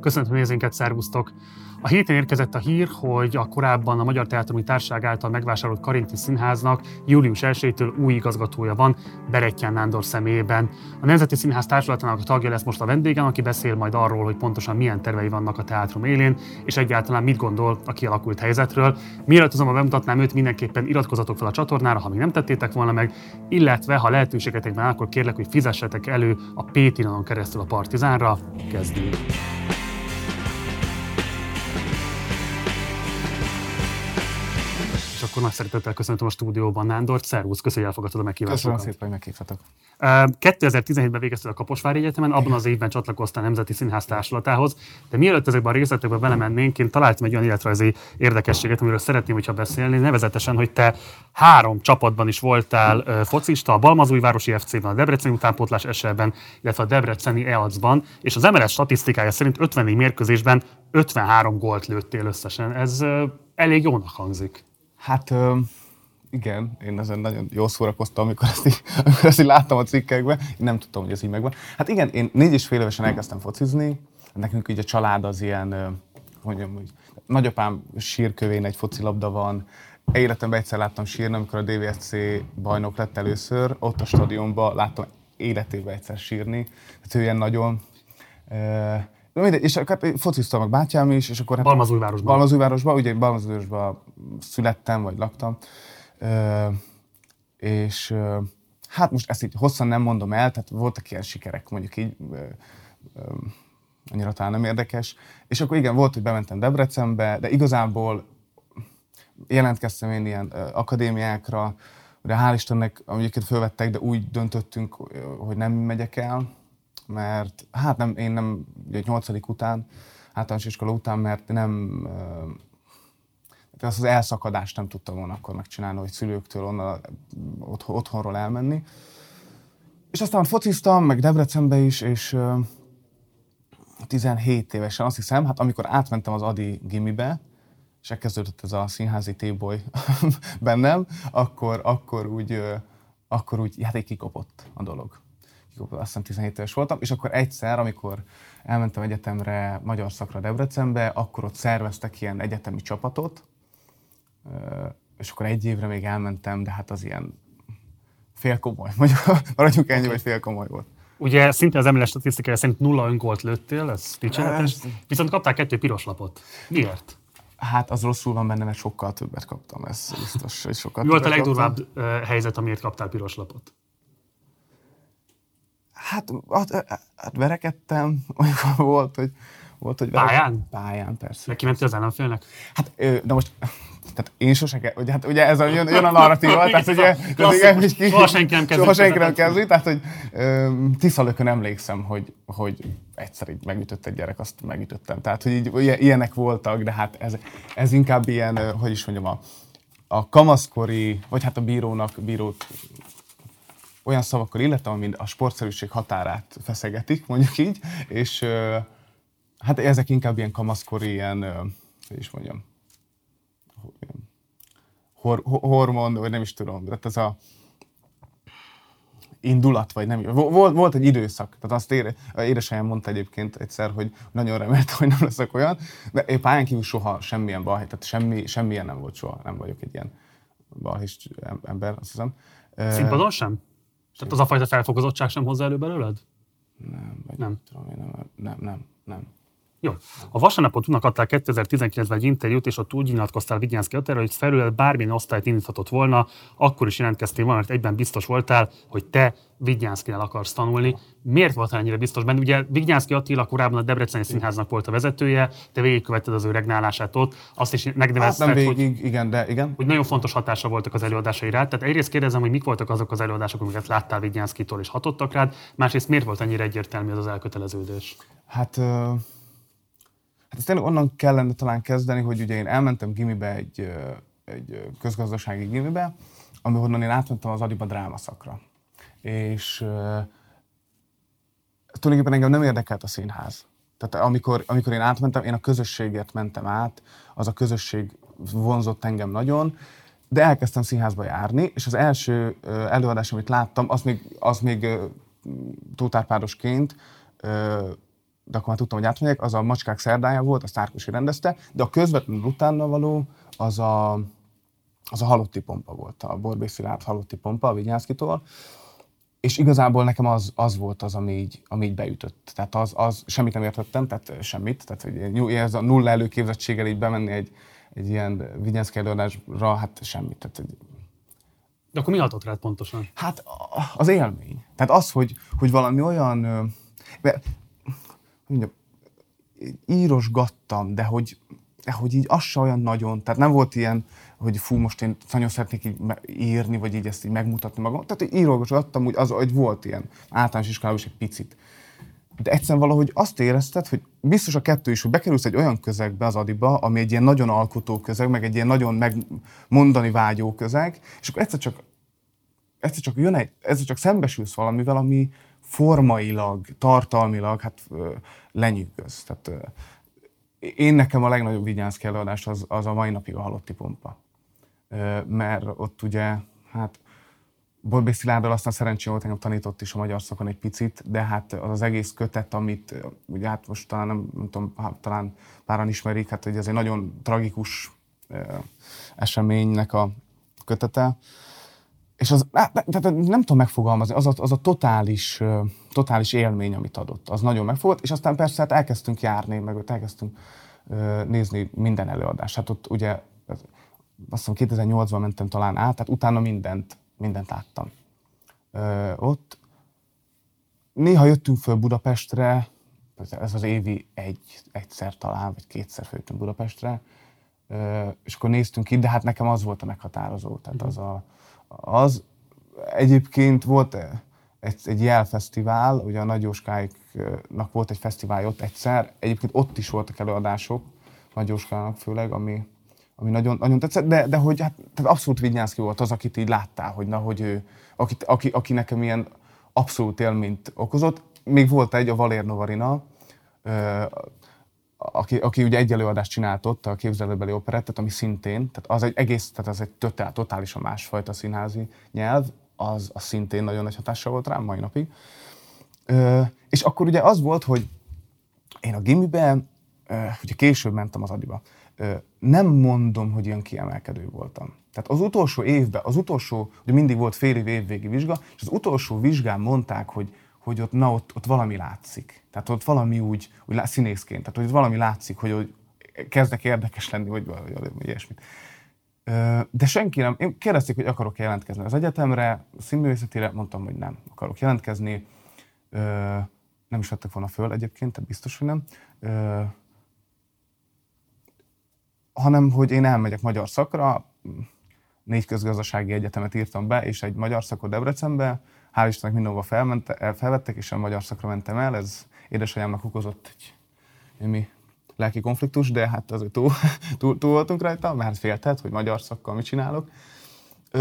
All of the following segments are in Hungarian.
Köszönöm nézőinket, szervusztok! A héten érkezett a hír, hogy a korábban a Magyar Teátrumi Társaság által megvásárolt Karinti Színháznak július 1-től új igazgatója van, Berettyán Nándor személyében. A Nemzeti Színház társulatának a tagja lesz most a vendégem, aki beszél majd arról, hogy pontosan milyen tervei vannak a teátrum élén, és egyáltalán mit gondol a kialakult helyzetről. Mielőtt azonban bemutatnám őt, mindenképpen iratkozatok fel a csatornára, ha még nem tettétek volna meg, illetve ha lehetőségetek van, akkor kérlek, hogy fizessetek elő a Patreonon keresztül a Partizánra. Kezdjünk! akkor nagy szeretettel köszöntöm a stúdióban Nándort. Szervusz, köszönöm, hogy elfogadtad a meghívásokat. Köszönöm szépen, hogy meghívtatok. 2017-ben végeztél a Kaposvári Egyetemen, abban az évben csatlakoztál a Nemzeti Színház társulatához, de mielőtt ezekben a részletekbe belemennénk, én találtam egy olyan életrajzi érdekességet, amiről szeretném, hogyha beszélni, nevezetesen, hogy te három csapatban is voltál focista, a Balmazújvárosi FC-ben, a Debreceni utánpótlás esetben, illetve a Debreceni EAC-ban, és az MLS statisztikája szerint 54 mérkőzésben 53 gólt lőttél összesen. Ez elég jónak hangzik. Hát igen, én ezen nagyon jól szórakoztam, amikor ezt, így, amikor ezt így láttam a cikkekben. Én nem tudtam, hogy ez így megvan. Hát igen, én négy és fél évesen elkezdtem focizni. Nekünk így a család az ilyen, hogy mondjam, hogy nagyapám sírkövén egy focilabda van. Életemben egyszer láttam sírni, amikor a DVSC bajnok lett először. Ott a stadionban láttam életében egyszer sírni. Tehát ő ilyen nagyon Na mindegy, és hát fociztam meg bátyám is, és akkor... Hát Balmazújvárosban. Balmazújvárosban, ugye Balmazújvárosban születtem, vagy laktam. Ö, és hát most ezt így hosszan nem mondom el, tehát voltak ilyen sikerek, mondjuk így, ö, ö, annyira talán nem érdekes. És akkor igen, volt, hogy bementem Debrecenbe, de igazából jelentkeztem én ilyen ö, akadémiákra, de hál' Istennek, amiket fölvettek, de úgy döntöttünk, hogy nem megyek el, mert hát nem, én nem, ugye nyolcadik után, általános iskola után, mert nem, azt az elszakadást nem tudtam volna akkor megcsinálni, hogy szülőktől onnan, otthonról elmenni. És aztán fociztam, meg Debrecenbe is, és 17 évesen azt hiszem, hát amikor átmentem az Adi gimibe, és elkezdődött ez a színházi téboly bennem, akkor, akkor úgy, akkor úgy, hát egy kikopott a dolog azt hiszem 17 éves voltam, és akkor egyszer, amikor elmentem egyetemre magyar szakra Debrecenbe, akkor ott szerveztek ilyen egyetemi csapatot, és akkor egy évre még elmentem, de hát az ilyen félkomoly, mondjuk maradjunk ennyi, hogy félkomoly volt. Ugye szinte az MLS statisztikája szerint nulla öngolt lőttél, ez dicséretes, viszont kaptál kettő piros lapot. Miért? Hát az rosszul van benne, mert sokkal többet kaptam, ez biztos, hogy sokkal Mi volt a legdurvább kaptam. helyzet, amiért kaptál piros lapot? Hát, hát, hát verekedtem, volt, hogy volt, hogy Pályán? Pályán, persze. Neki mentél az ellenfélnek? Hát, de most, tehát én sosem kell, ugye, hát ugye ez a, jön, jön a narratíva, tehát ugye, tehát ugye hogy ki, soha senki nem kezdi. Soha senki nem kezdi, tehát hogy Tiszalökön emlékszem, hogy, hogy egyszer így megütött egy gyerek, azt megütöttem. Tehát, hogy így, ilyenek voltak, de hát ez, ez inkább ilyen, hogy is mondjam, a, a kamaszkori, vagy hát a bírónak, bírót olyan szavakkal illetem, ami a sportszerűség határát feszegetik, mondjuk így, és hát ezek inkább ilyen kamaszkori, ilyen, hogy is mondjam, hor, hormon, vagy nem is tudom, tehát ez a indulat, vagy nem. Volt, volt egy időszak, tehát azt ére, édesanyám mondta egyébként egyszer, hogy nagyon remélte, hogy nem leszek olyan, de én pályán kívül soha semmilyen balhely, tehát semmi, semmilyen nem volt soha, nem vagyok egy ilyen balhés ember, azt hiszem. Színpadon sem? Tehát az a fajta felfokozottság sem hozza elő belőled? Nem, vagy nem. Tudom, én nem, nem, nem, nem. Jó. A vasárnapot adtál 2019-ben egy interjút, és ott úgy nyilatkoztál Vigyánszki Attára, hogy felül bármilyen osztályt indíthatott volna, akkor is jelentkeztél volna, mert egyben biztos voltál, hogy te Vigyánszkinál akarsz tanulni. Miért volt ennyire biztos benne? Ugye Vigyánszki Attila korábban a Debreceni Színháznak volt a vezetője, te végigkövetted az ő regnálását ott, azt is megnevezted, hát végig, hogy, igen, de igen. hogy nagyon fontos hatása voltak az előadásai rád. Tehát egyrészt kérdezem, hogy mik voltak azok az előadások, amiket láttál Vigyánszkitól és hatottak rád, másrészt miért volt ennyire egyértelmű az az elköteleződés? Hát uh Hát ezt tényleg onnan kellene talán kezdeni, hogy ugye én elmentem gimibe egy, egy közgazdasági gimibe, ahonnan én átmentem az Adiba drámaszakra. És uh, tulajdonképpen engem nem érdekelt a színház. Tehát amikor, amikor én átmentem, én a közösségért mentem át, az a közösség vonzott engem nagyon, de elkezdtem színházba járni, és az első előadás, amit láttam, az még, az még Tótárpárosként de akkor már tudtam, hogy átmegyek, az a Macskák szerdája volt, a Szárkosi rendezte, de a közvetlenül utána való az a, az a halotti pompa volt, a Borbész Szilárd halotti pompa a Vigyánszkitól, és igazából nekem az, az volt az, ami így, ami így beütött. Tehát az, az, semmit nem értettem, tehát semmit. Tehát hogy ez a nulla előképzettséggel így bemenni egy, egy ilyen vigyázki előadásra, hát semmit. Tehát, De akkor mi hatott rád pontosan? Hát az élmény. Tehát az, hogy, hogy valami olyan... Mondjam, írosgattam, de hogy, de hogy így az se olyan nagyon, tehát nem volt ilyen, hogy fú, most én nagyon szeretnék így írni, vagy így ezt így megmutatni magam. Tehát írosgattam, úgy az, hogy volt ilyen általános iskolában is egy picit. De egyszerűen valahogy azt érezted, hogy biztos a kettő is, hogy bekerülsz egy olyan közegbe az adiba, ami egy ilyen nagyon alkotó közeg, meg egy ilyen nagyon megmondani vágyó közeg, és akkor egyszer csak, egyszer csak jön egy, egyszer csak szembesülsz valamivel, ami formailag, tartalmilag, hát lenyűgöz. Tehát én nekem a legnagyobb vigyánszki előadás az, az a mai napig a halotti pompa. Mert ott ugye, hát Borbély Szilárddal aztán szerencsém volt, engem tanított is a magyar szakon egy picit, de hát az, az egész kötet, amit ugye hát most talán nem, nem tudom, hát talán páran ismerik, hát hogy ez egy nagyon tragikus eseménynek a kötete. És az, tehát nem tudom megfogalmazni, az a, az a totális, totális élmény, amit adott, az nagyon megfogott, és aztán persze hát elkezdtünk járni, meg ott elkezdtünk nézni minden előadást. Hát ott ugye, azt hiszem 2008-ban mentem talán át, tehát utána mindent, mindent láttam. Ott néha jöttünk föl Budapestre, ez az évi egy, egyszer talán, vagy kétszer följöttünk Budapestre, és akkor néztünk ki, de hát nekem az volt a meghatározó, tehát az a, az egyébként volt egy, egy jelfesztivál, ugye a Nagy Jóskáiknak volt egy fesztivál ott egyszer, egyébként ott is voltak előadások, Nagy Jóskának főleg, ami, ami nagyon, nagyon tetszett, de, de hogy hát, tehát abszolút Vignyánszki volt az, akit így láttál, hogy na, hogy ő, akit, aki, aki nekem ilyen abszolút élményt okozott. Még volt egy, a Valér Novarina, aki, aki ugye egy előadást csinált ott, a képzelőbeli operettet, ami szintén, tehát az egy egész, tehát az egy totál, totálisan másfajta színházi nyelv, az, az szintén nagyon nagy hatással volt rám mai napig. Ö, és akkor ugye az volt, hogy én a gimiben, ö, ugye később mentem az adiba, ö, nem mondom, hogy ilyen kiemelkedő voltam. Tehát az utolsó évben, az utolsó, ugye mindig volt fél év évvégi vizsga, és az utolsó vizsgán mondták, hogy hogy ott, na, ott, ott valami látszik. Tehát ott valami úgy, úgy színészként, tehát hogy valami látszik, hogy, hogy kezdek érdekes lenni, vagy valami, ilyesmit. De senki nem, én kérdezték, hogy akarok jelentkezni az egyetemre, a színművészetére, mondtam, hogy nem akarok jelentkezni. Nem is vettek volna föl egyébként, tehát biztos, hogy nem. Hanem, hogy én elmegyek magyar szakra, négy közgazdasági egyetemet írtam be, és egy magyar szakot Debrecenbe, hál' Istennek mindenhova felmente, felvettek, és a magyar szakra mentem el. Ez édesanyámnak okozott egy mi lelki konfliktus, de hát azért túl, túl, túl voltunk rajta, mert hát féltett, hogy magyar szakkal mit csinálok.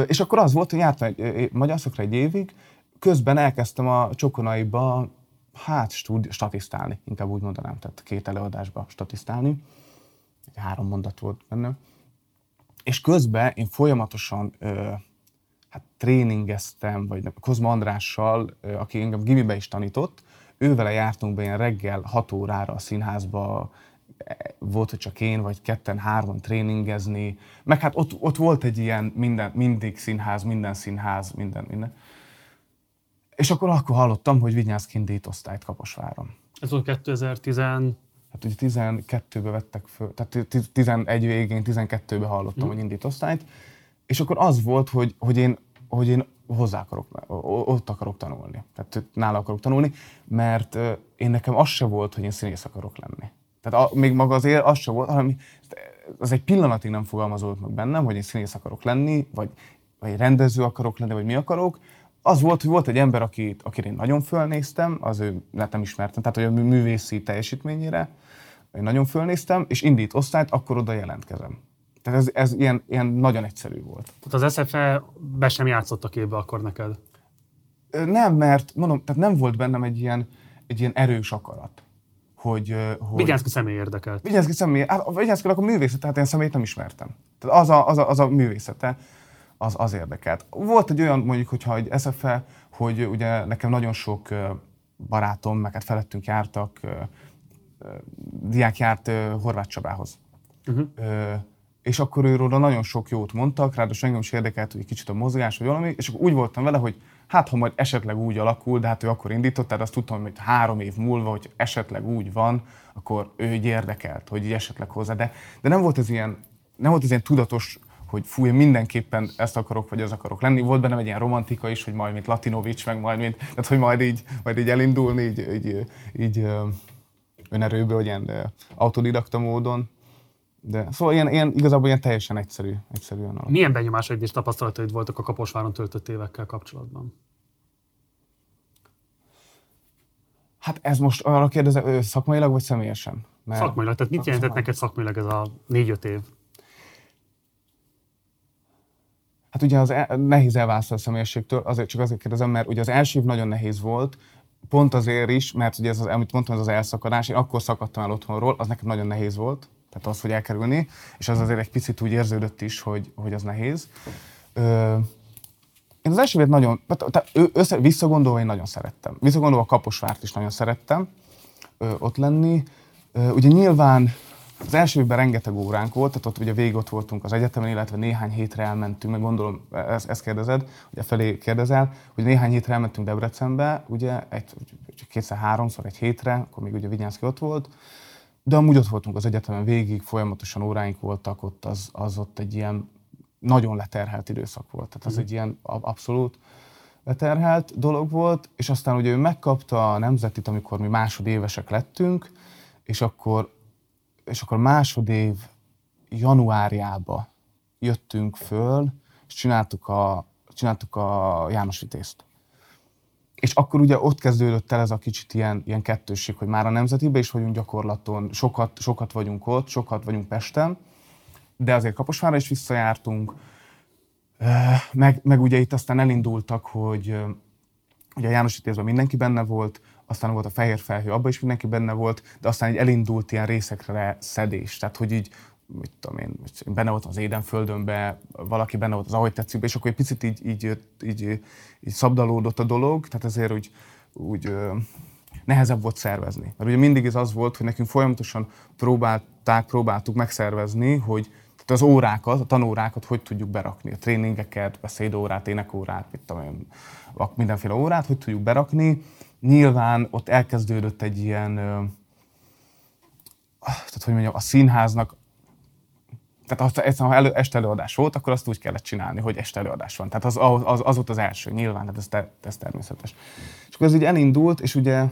És akkor az volt, hogy jártam egy, magyar szakra egy évig, közben elkezdtem a Csokonaiba, hát studi- statisztálni, inkább úgy mondanám, tehát két előadásba statisztálni. Egy három mondat volt benne. És közben én folyamatosan hát tréningeztem, vagy Kozma Andrással, aki engem gimibe is tanított, ővele jártunk be ilyen reggel 6 órára a színházba, e, volt, hogy csak én, vagy ketten, hárman tréningezni, meg hát ott, ott volt egy ilyen minden, mindig színház, minden színház, minden, minden. És akkor akkor hallottam, hogy Vinyászkin dítosztályt Kaposváron. Ez volt 2010... Hát ugye 12-be vettek föl, tehát 11 végén, 12-be hallottam, mm. hogy indít osztályt, és akkor az volt, hogy, hogy, én, hogy én hozzá akarok, ott akarok tanulni. Tehát nála akarok tanulni, mert én nekem az se volt, hogy én színész akarok lenni. Tehát a, még maga azért az se volt, hanem az egy pillanatig nem fogalmazott meg bennem, hogy én színész akarok lenni, vagy, vagy rendező akarok lenni, vagy mi akarok. Az volt, hogy volt egy ember, akit, akire én nagyon fölnéztem, az ő nem ismertem, tehát hogy a művészi teljesítményére, én nagyon fölnéztem, és indít osztályt, akkor oda jelentkezem. Tehát ez, ez ilyen, ilyen nagyon egyszerű volt. Tehát az SFE be sem játszott a képbe akkor neked? Nem, mert mondom, tehát nem volt bennem egy ilyen, egy ilyen erős akarat. Hogy, hogy... Vigyázki személy érdekelt. Vigyázki személy, hát Vigyázki akkor művészet, tehát én személyt nem ismertem. Tehát az a, az a, az a művészete, az, az érdekelt. Volt egy olyan, mondjuk, hogyha egy SFE, hogy ugye nekem nagyon sok barátom, meg hát felettünk jártak diák járt Horváth Csabához. Uh-huh. És akkor őről nagyon sok jót mondtak, ráadásul engem is érdekelt, hogy kicsit a mozgás, vagy valami, és akkor úgy voltam vele, hogy hát ha majd esetleg úgy alakul, de hát ő akkor indított, tehát azt tudtam, hogy három év múlva, hogy esetleg úgy van, akkor ő így érdekelt, hogy így esetleg hozzá. De, de nem volt ez ilyen, nem volt ez ilyen tudatos, hogy fúj, mindenképpen ezt akarok, vagy az akarok lenni. Volt bennem egy ilyen romantika is, hogy majd mint Latinovics, meg majd mint, tehát hogy majd így, majd így elindulni, így, így, így önerőből, vagy ilyen autodidakta módon. De szóval ilyen, ilyen, igazából ilyen teljesen egyszerű, egyszerűen alap. Milyen benyomásaid és tapasztalataid voltak a Kaposváron töltött évekkel kapcsolatban? Hát ez most arra kérdezem, szakmailag vagy személyesen? Mert szakmailag, tehát mit jelentett neked szakmailag ez a négy-öt év? Hát ugye az el, nehéz elválasztani a személyiségtől, azért csak azért kérdezem, mert ugye az első év nagyon nehéz volt, pont azért is, mert ugye ez az, amit mondtam, ez az elszakadás, én akkor szakadtam el otthonról, az nekem nagyon nehéz volt, tehát az, hogy elkerülni, és az azért egy picit úgy érződött is, hogy, hogy az nehéz. Ö, én az első évet nagyon, tehát össze, visszagondolva én nagyon szerettem. Visszagondolva a Kaposvárt is nagyon szerettem ö, ott lenni. Ö, ugye nyilván az első évben rengeteg óránk volt, tehát ott ugye végig ott voltunk az egyetemen, illetve néhány hétre elmentünk, meg gondolom, ezt, ezt kérdezed, ugye felé kérdezel, hogy néhány hétre elmentünk Debrecenbe, ugye egy, kétszer-háromszor egy hétre, akkor még ugye Vigyánszki ott volt, de amúgy ott voltunk az egyetemen végig, folyamatosan óráink voltak, ott az, az ott egy ilyen nagyon leterhelt időszak volt. Tehát az mm. egy ilyen abszolút leterhelt dolog volt, és aztán ugye ő megkapta a nemzetit, amikor mi másodévesek lettünk, és akkor, és akkor másodév januárjába jöttünk föl, és csináltuk a, csináltuk a János Vitézt. És akkor ugye ott kezdődött el ez a kicsit ilyen, ilyen kettősség, hogy már a nemzetibe is vagyunk gyakorlaton, sokat, sokat vagyunk ott, sokat vagyunk Pesten, de azért Kaposvára is visszajártunk, meg, meg ugye itt aztán elindultak, hogy ugye a János Itézben mindenki benne volt, aztán volt a fehér felhő, abban is mindenki benne volt, de aztán egy elindult ilyen részekre szedés. Tehát, hogy így mit tudom én, benne volt az Édenföldönbe, valaki benne volt az Ahogy tetszik, és akkor egy picit így, így, így, így, szabdalódott a dolog, tehát ezért úgy, úgy nehezebb volt szervezni. Mert ugye mindig ez az volt, hogy nekünk folyamatosan próbálták, próbáltuk megszervezni, hogy tehát az órákat, a tanórákat hogy tudjuk berakni, a tréningeket, beszédórát, énekórát, mit tudom én, mindenféle órát, hogy tudjuk berakni. Nyilván ott elkezdődött egy ilyen, tehát hogy mondjam, a színháznak tehát ha, egyszer, ha elő, este előadás volt, akkor azt úgy kellett csinálni, hogy este előadás van. Tehát az, az, az volt az első, nyilván, tehát ez, te, ez természetes. És akkor ez így elindult, és ugye,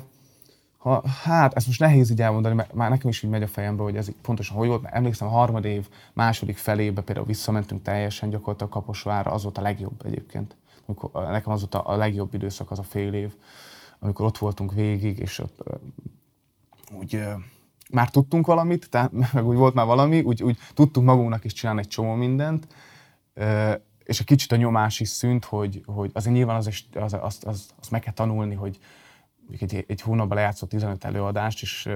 ha, hát ezt most nehéz így elmondani, mert már nekem is így megy a fejembe, hogy ez pontosan hogy volt, mert emlékszem, a harmad év második felébe például visszamentünk teljesen gyakorlatilag Kaposvára, az volt a legjobb egyébként. Amikor, nekem az volt a legjobb időszak, az a fél év, amikor ott voltunk végig, és ott úgy már tudtunk valamit, tehát meg úgy volt már valami, úgy, úgy tudtunk magunknak is csinálni egy csomó mindent, és egy kicsit a nyomás is szűnt, hogy, hogy azért nyilván az, az, az, az, az meg kell tanulni, hogy egy, egy hónapban lejátszott 15 előadást, és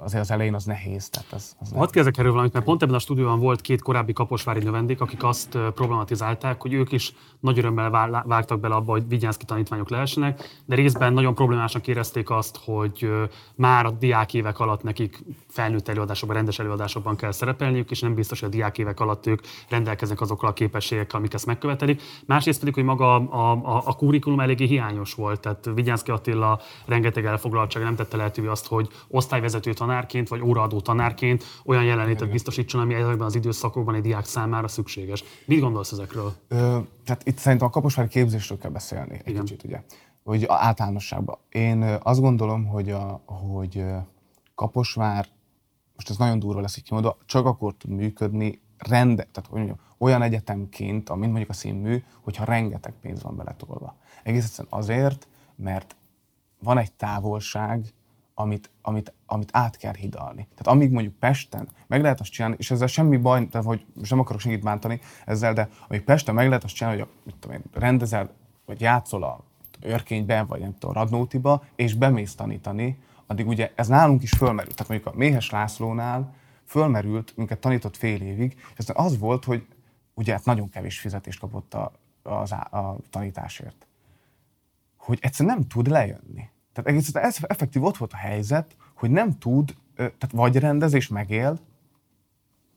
azért az elején az nehéz. Tehát az, az Hadd kezdek erről valamit, mert pont ebben a stúdióban volt két korábbi kaposvári növendék, akik azt problematizálták, hogy ők is nagy örömmel vágtak bele abba, hogy vigyázki tanítványok lehessenek, de részben nagyon problémásnak érezték azt, hogy már a diák évek alatt nekik felnőtt előadásokban, rendes előadásokban kell szerepelniük, és nem biztos, hogy a diák évek alatt ők rendelkeznek azokkal a képességekkel, amik ezt megkövetelik. Másrészt pedig, hogy maga a, a, a kurikulum eléggé hiányos volt, tehát Vigyánszki Attila rengeteg elfoglaltság nem tette lehetővé azt, hogy osztályvezető tanárként vagy óraadó tanárként olyan jelenlétet biztosítson, ami ezekben az időszakokban egy diák számára szükséges. Mit gondolsz ezekről? Ö, tehát itt szerintem a kaposvári képzésről kell beszélni egy Igen. kicsit, ugye? Hogy általánosságban. Én azt gondolom, hogy, a, hogy Kaposvár, most ez nagyon durva lesz így kimondva, csak akkor tud működni rende, tehát hogy mondjam, olyan egyetemként, mint mondjuk a színmű, hogyha rengeteg pénz van beletolva. Egész egyszerűen azért, mert van egy távolság, amit, amit, amit át kell hidalni. Tehát amíg mondjuk Pesten meg lehet azt csinálni, és ezzel semmi baj, tehát hogy most nem akarok senkit bántani ezzel, de amíg Pesten meg lehet azt csinálni, hogy a, mit tudom én, rendezel, vagy játszol a örkényben, vagy nem tudom, Radnótiba, és bemész tanítani, addig ugye ez nálunk is fölmerült. Tehát mondjuk a Méhes Lászlónál fölmerült, minket tanított fél évig, és aztán az volt, hogy ugye hát nagyon kevés fizetést kapott a, a, a tanításért. Hogy egyszerűen nem tud lejönni. Tehát egész ez effektív ott volt a helyzet, hogy nem tud tehát vagy rendez és megél,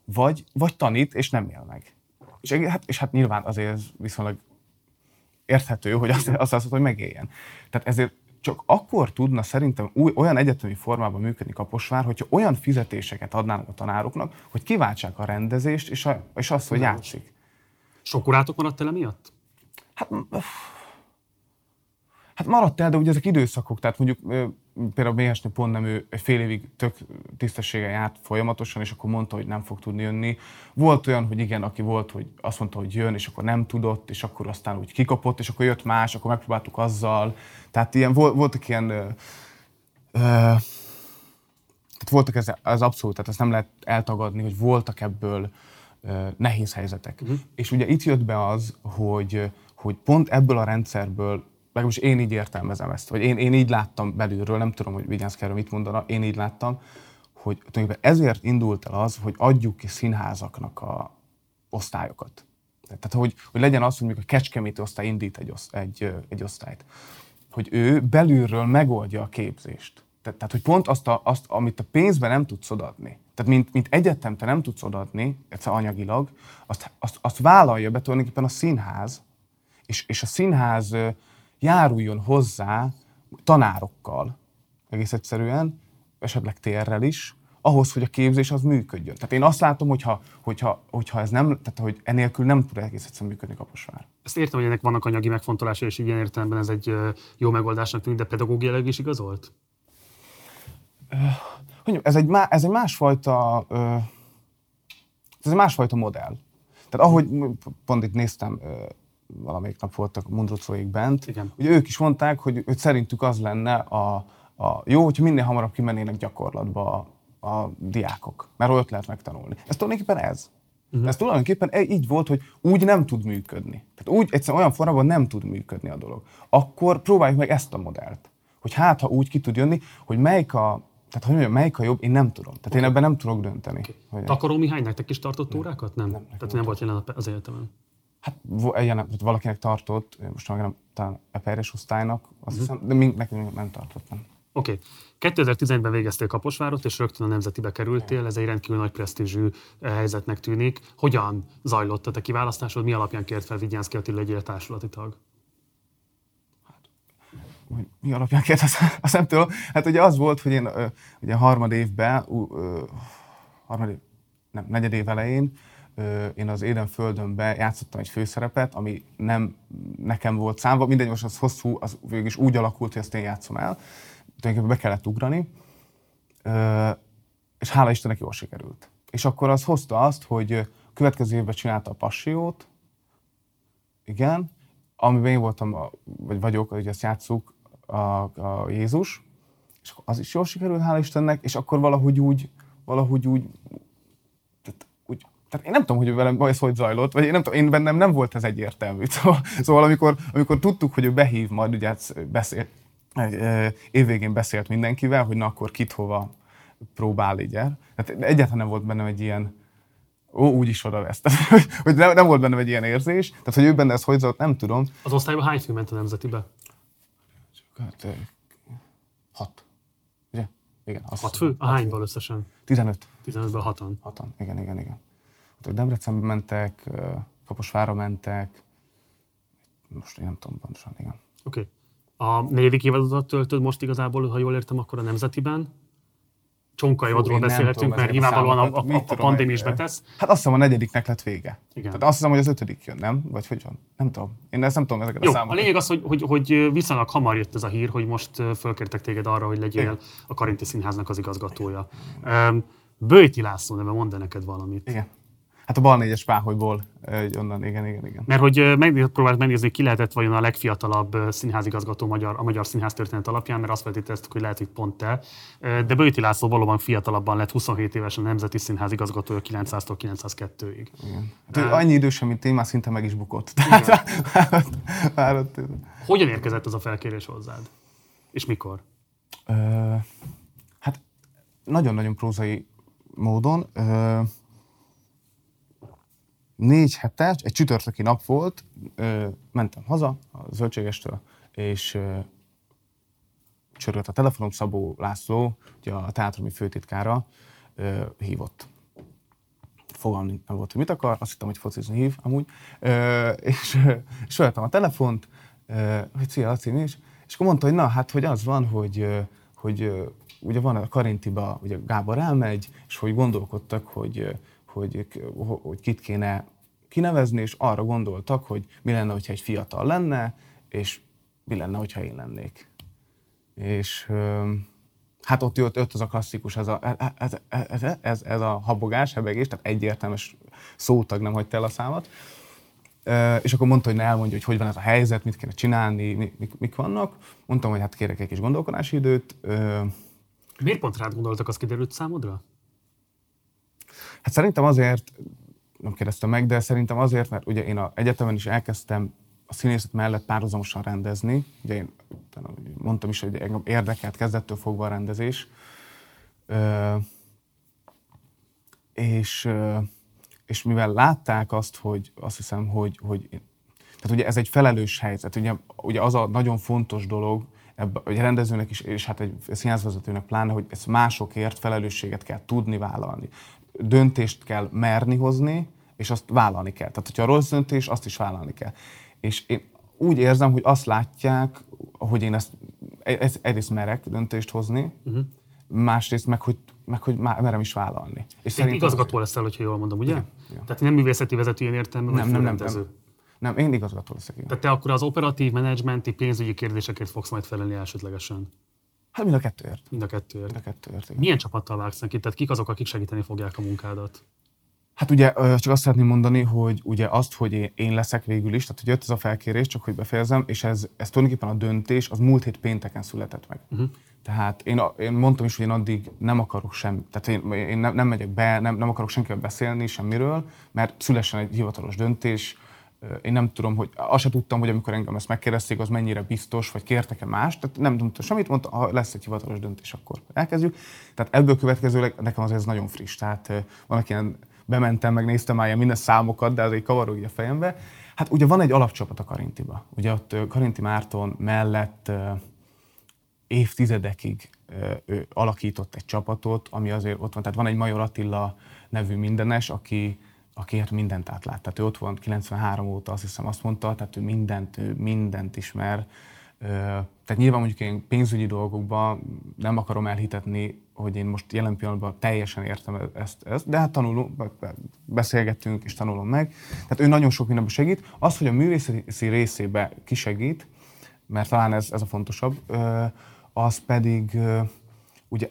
vagy, vagy tanít és nem él meg. És hát, és hát nyilván azért ez viszonylag érthető, hogy azt, azt azt hogy megéljen. Tehát ezért csak akkor tudna szerintem új, olyan egyetemi formában működni Kaposvár, hogyha olyan fizetéseket adnának a tanároknak, hogy kiváltsák a rendezést és, a, és azt, hogy játszik. Sok órátok maradt el miatt? Hát, hát maradt el, de ugye ezek időszakok, tehát mondjuk például Méhesnő pont nem ő egy fél évig tök tisztességgel járt folyamatosan, és akkor mondta, hogy nem fog tudni jönni. Volt olyan, hogy igen, aki volt, hogy azt mondta, hogy jön, és akkor nem tudott, és akkor aztán úgy kikapott, és akkor jött más, akkor megpróbáltuk azzal. Tehát ilyen, voltak ilyen ö, ö, tehát voltak ez, ez abszolút, tehát ezt nem lehet eltagadni, hogy voltak ebből ö, nehéz helyzetek. Uh-huh. És ugye itt jött be az, hogy, hogy pont ebből a rendszerből legalábbis én így értelmezem ezt, vagy én, én így láttam belülről, nem tudom, hogy Vigyánszky mit mondana, én így láttam, hogy tulajdonképpen ezért indult el az, hogy adjuk ki színházaknak a osztályokat. Tehát, hogy, hogy legyen az, hogy mondjuk a Kecskeméti osztály indít egy, oszt, egy, egy osztályt. Hogy ő belülről megoldja a képzést. Tehát, tehát hogy pont azt, a, azt, amit a pénzben nem tudsz odaadni, tehát mint, mint egyetem te nem tudsz odaadni, egyszer anyagilag, azt, azt, azt vállalja be tulajdonképpen a színház, és, és a színház járuljon hozzá tanárokkal, egész egyszerűen, esetleg térrel is, ahhoz, hogy a képzés az működjön. Tehát én azt látom, hogyha, hogyha, hogyha ez nem, tehát hogy enélkül nem tud egész egyszerűen működni Kaposvár. Ezt értem, hogy ennek vannak anyagi megfontolásai, és ilyen értelemben ez egy jó megoldásnak tűnik, de pedagógiailag is igazolt? Hogy ez egy, má, ez egy másfajta, ez egy másfajta modell. Tehát ahogy pont itt néztem valamelyik nap voltak Mundrucóik bent, Igen. ugye ők is mondták, hogy, hogy szerintük az lenne a, a jó, hogyha minél hamarabb kimennének gyakorlatba a, a diákok, mert ott lehet megtanulni. Ez tulajdonképpen ez. Uh-huh. Ez tulajdonképpen e, így volt, hogy úgy nem tud működni. Tehát úgy egyszerűen olyan formában nem tud működni a dolog. Akkor próbáljuk meg ezt a modellt. Hogy hát, ha úgy ki tud jönni, hogy melyik a, tehát hogy mondjam, melyik a jobb, én nem tudom. Tehát okay. én ebben nem tudok dönteni. Okay. Hogy Takaró Mihály nektek is tartott órákat? Nem. nem Tehát nem volt jelen az egyetemen. Hát ilyen, hát valakinek tartott, most nem talán a Peres osztálynak, azt uh-huh. hiszem, de mi, nekünk nem tartott. Nem. Oké. Okay. 2011-ben végeztél Kaposvárot, és rögtön a Nemzetibe kerültél, ez egy rendkívül nagy presztízsű eh, helyzetnek tűnik. Hogyan zajlott a te kiválasztásod, mi alapján kért fel Vigyánszki Attila egy társulati tag? Hát, mi alapján kért, azt, azt nem tudom. Hát ugye az volt, hogy én ugye harmad évben, harmad év, nem, negyed év elején én az Éden Földönbe játszottam egy főszerepet, ami nem nekem volt számva, mindegy, most az hosszú, az végül is úgy alakult, hogy ezt én játszom el. Tulajdonképpen be kellett ugrani, és hála Istennek jól sikerült. És akkor az hozta azt, hogy következő évben csinálta a Passiót, igen, amiben én voltam, vagy vagyok, hogy ezt játszuk, a, a Jézus, és az is jól sikerült, hála Istennek, és akkor valahogy úgy, valahogy úgy tehát én nem tudom, hogy velem ez hogy zajlott, vagy én nem tudom, én bennem nem volt ez egyértelmű. Szóval, szóval amikor, amikor tudtuk, hogy ő behív majd, ugye hát beszél, évvégén beszélt mindenkivel, hogy na akkor kit hova próbál így el. Tehát egyáltalán nem volt bennem egy ilyen, ó, úgy is oda vesz. Tehát, hogy nem, nem, volt bennem egy ilyen érzés. Tehát, hogy ő benne ez hogy zajlott, nem tudom. Az osztályban hány fő ment a nemzetibe? Hát, hat. Ugye? Igen. Hat fő? A hányból összesen? 15. 15-ből hatan. Hatan, igen, igen, igen. Debrecenbe mentek, Kaposvára mentek, most én nem tudom pontosan, igen. Oké. Okay. A negyedik évadodat töltöd most igazából, ha jól értem, akkor a Nemzetiben. Csonkajodról beszélhetünk, mert nyilvánvalóan a, a, a, a pandémia is betesz. Hát azt hiszem a negyediknek lett vége. Igen. Tehát azt hiszem, hogy az ötödik jön, nem? Vagy hogy van? Nem tudom. Én ezt nem tudom ezeket Jó, a számokat. A lényeg az, hogy, hogy, hogy viszonylag hamar jött ez a hír, hogy most fölkértek téged arra, hogy legyél Igen. a Karinti Színháznak az igazgatója. Bőti László neve mond neked valamit. Igen. Hát a bal négyes páholyból onnan, igen, igen, igen. Mert hogy megpróbált megnézni, ki lehetett vajon a legfiatalabb színházigazgató magyar, a magyar színház történet alapján, mert azt feltételeztük, hogy lehet, hogy pont te. De Bőti László valóban fiatalabban lett, 27 évesen a Nemzeti Színház igazgatója 900-tól 902-ig. Igen. Hát, uh, annyi idősen, mint én, már szinte meg is bukott. Tehát, már ott, Hogyan érkezett az a felkérés hozzád? És mikor? Uh, hát nagyon-nagyon prózai módon. Uh, négy hetes, egy csütörtöki nap volt, ö, mentem haza a zöldségestől, és ö, megcsörölt a telefonom, Szabó László, ugye a teátrumi főtitkára ö, hívott. Fogalm nem volt, hogy mit akar, azt hittem, hogy focizni hív amúgy. Ö, és, és a telefont, ö, hogy szia, Laci, mi is? És akkor mondta, hogy na, hát, hogy az van, hogy, hogy ugye van a Karintiba, ugye Gábor elmegy, és hogy gondolkodtak, hogy, hogy, hogy kit kéne kinevezni, és arra gondoltak, hogy mi lenne, hogyha egy fiatal lenne, és mi lenne, hogyha én lennék. És hát ott jött, jött az a klasszikus, ez a, ez, ez, ez, ez a habogás, hebegés, tehát egyértelműs szótag nem hagyta el a számat. És akkor mondta, hogy ne elmondja, hogy hogy van ez a helyzet, mit kéne csinálni, mik, mik vannak. Mondtam, hogy hát kérek egy kis gondolkodási időt. Miért pont rád gondoltak, az kiderült számodra? Hát szerintem azért, nem kérdeztem meg, de szerintem azért, mert ugye én a egyetemen is elkezdtem a színészet mellett párhuzamosan rendezni. Ugye én mondtam is, hogy engem érdekelt kezdettől fogva a rendezés. Ö, és, és mivel látták azt, hogy azt hiszem, hogy, hogy tehát ugye ez egy felelős helyzet. Ugye, ugye az a nagyon fontos dolog, ebbe, egy rendezőnek is, és hát egy színházvezetőnek pláne, hogy ezt másokért felelősséget kell tudni vállalni. Döntést kell merni hozni, és azt vállalni kell. Tehát, hogyha rossz döntés, azt is vállalni kell. És én úgy érzem, hogy azt látják, hogy én ezt, ezt egyrészt merek döntést hozni, uh-huh. másrészt meg, hogy, meg, hogy merem is vállalni. És szerintem... igazgató leszel, hogyha jól mondom, ugye? Igen, igen. Tehát nem művészeti vezető ilyen értelme, nem, nem, nem, nem, nem, én igazgató leszek. Igen. Tehát te akkor az operatív, menedzsmenti, pénzügyi kérdésekért fogsz majd felelni elsődlegesen. Hát mind a kettőért. Mind a kettőért. Mind a kettőért igen. Milyen csapattal vágsz neki? Tehát kik azok, akik segíteni fogják a munkádat? Hát ugye csak azt szeretném mondani, hogy ugye azt, hogy én leszek végül is, tehát hogy jött ez a felkérés, csak hogy befejezem, és ez, ez tulajdonképpen a döntés, az múlt hét pénteken született meg. Uh-huh. Tehát én, én mondtam is, hogy én addig nem akarok sem, tehát én, én nem, nem megyek be, nem, nem akarok senkivel beszélni semmiről, mert szülessen egy hivatalos döntés, én nem tudom, hogy azt sem tudtam, hogy amikor engem ezt megkérdezték, az mennyire biztos, vagy kértek-e más. Tehát nem tudtam semmit, mondta, ha lesz egy hivatalos döntés, akkor elkezdjük. Tehát ebből következőleg nekem az ez nagyon friss. Tehát vannak ilyen bementem, megnéztem már ilyen minden számokat, de ez egy kavaró a fejembe. Hát ugye van egy alapcsapat a Karintiba. Ugye ott Karinti Márton mellett évtizedekig ő alakított egy csapatot, ami azért ott van. Tehát van egy Major Attila nevű mindenes, aki, akiért mindent átlát. Tehát ő ott van 93 óta, azt hiszem azt mondta, tehát ő mindent, ő mindent ismer. Tehát nyilván mondjuk én pénzügyi dolgokban nem akarom elhitetni hogy én most jelen pillanatban teljesen értem ezt, ezt de hát tanulunk, beszélgetünk és tanulom meg. Tehát ő nagyon sok mindenben segít. Az, hogy a művészeti részébe kisegít, mert talán ez, ez a fontosabb, az pedig ugye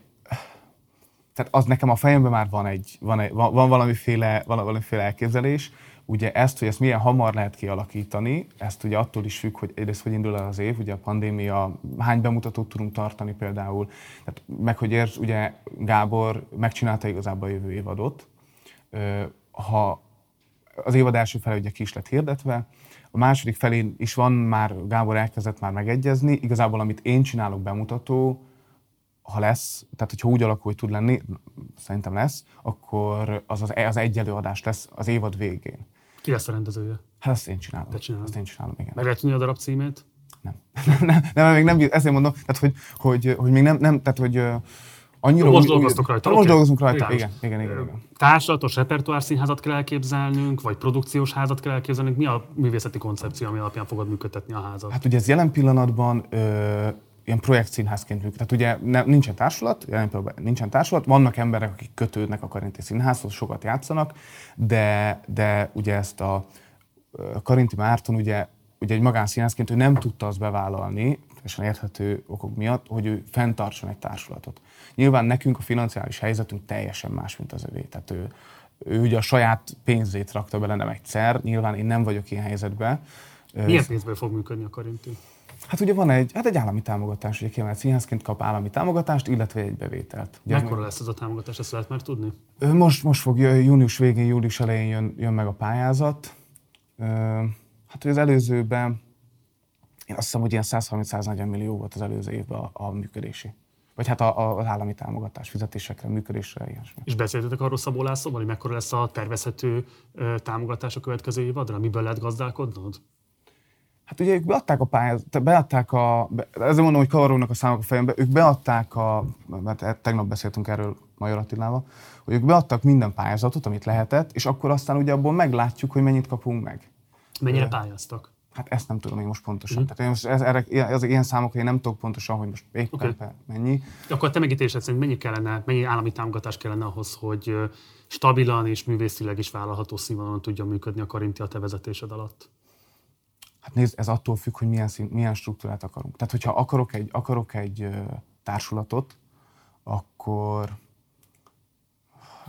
tehát az nekem a fejemben már van egy, van, egy, van, van valamiféle, valamiféle elképzelés, Ugye ezt, hogy ezt milyen hamar lehet kialakítani, ezt ugye attól is függ, hogy egyrészt hogy indul el az év, ugye a pandémia, hány bemutatót tudunk tartani például, tehát meg hogy érts, ugye Gábor megcsinálta igazából a jövő évadot, ha az évad első fele ugye ki is lett hirdetve, a második felén is van már, Gábor elkezdett már megegyezni, igazából amit én csinálok bemutató, ha lesz, tehát hogyha úgy alakul, hogy tud lenni, szerintem lesz, akkor az az, az egy előadás lesz az évad végén. Ki lesz a rendezője? Hát ezt én csinálom. Te csinálod? Ezt én csinálom, igen. Meg lehet tudni a darab címét? Nem. nem, nem, még nem, ezért mondom, tehát hogy, hogy, hogy még nem, nem tehát hogy annyira... Most dolgoztok rajta. Most okay. dolgozunk rajta, igen, igen, igen, igen. Társulatos repertoár színházat kell elképzelnünk, vagy produkciós házat kell elképzelnünk. Mi a művészeti koncepció, ami alapján fogod működtetni a házat? Hát ugye ez jelen pillanatban ö, ilyen projektszínházként működik. Tehát ugye ne, nincsen társulat, jelen nincsen társulat, vannak emberek, akik kötődnek a Karinti Színházhoz, sokat játszanak, de, de ugye ezt a, Karinti Márton ugye, ugye egy magánszínházként ő nem tudta azt bevállalni, teljesen érthető okok miatt, hogy ő fenntartson egy társulatot. Nyilván nekünk a financiális helyzetünk teljesen más, mint az övé. Tehát ő, ő ugye a saját pénzét rakta bele nem egyszer, nyilván én nem vagyok ilyen helyzetben. Milyen pénzből fog működni a Karinti? Hát ugye van egy, hát egy állami támogatás, ugye kiemelt színházként kap állami támogatást, illetve egy bevételt. Ugye Mekkora lesz ez a támogatás, ezt lehet már tudni? Most, most fog június végén, július elején jön, jön meg a pályázat. Hát hogy az előzőben, én azt hiszem, hogy ilyen 130-140 millió volt az előző évben a, a működési. Vagy hát a, a, az állami támogatás fizetésekre, működésre, ilyesmi. És beszéltetek arról Szabó Lászlóval, hogy mekkora lesz a tervezhető támogatás a következő évadra? Miből lehet gazdálkodnod? Hát ugye ők beadták a pályázatot, beadták a, be, ezzel mondom, hogy kavarónak a számok a fejembe, ők beadták a, mert e- tegnap beszéltünk erről Major Attilával, hogy ők beadtak minden pályázatot, amit lehetett, és akkor aztán ugye abból meglátjuk, hogy mennyit kapunk meg. Mennyire pályáztak? Hát ezt nem tudom én most pontosan. Mm. Tehát én most ez, erre, ez, ilyen számok, én nem tudok pontosan, hogy most éppen okay. mennyi. Akkor te megítélésed szerint mennyi kellene, mennyi állami támogatás kellene ahhoz, hogy stabilan és művészileg is vállalható színvonalon tudjon működni a Karinti a te vezetésed alatt? Hát nézd, ez attól függ, hogy milyen, szín, milyen struktúrát akarunk. Tehát, hogyha akarok egy, akarok egy társulatot, akkor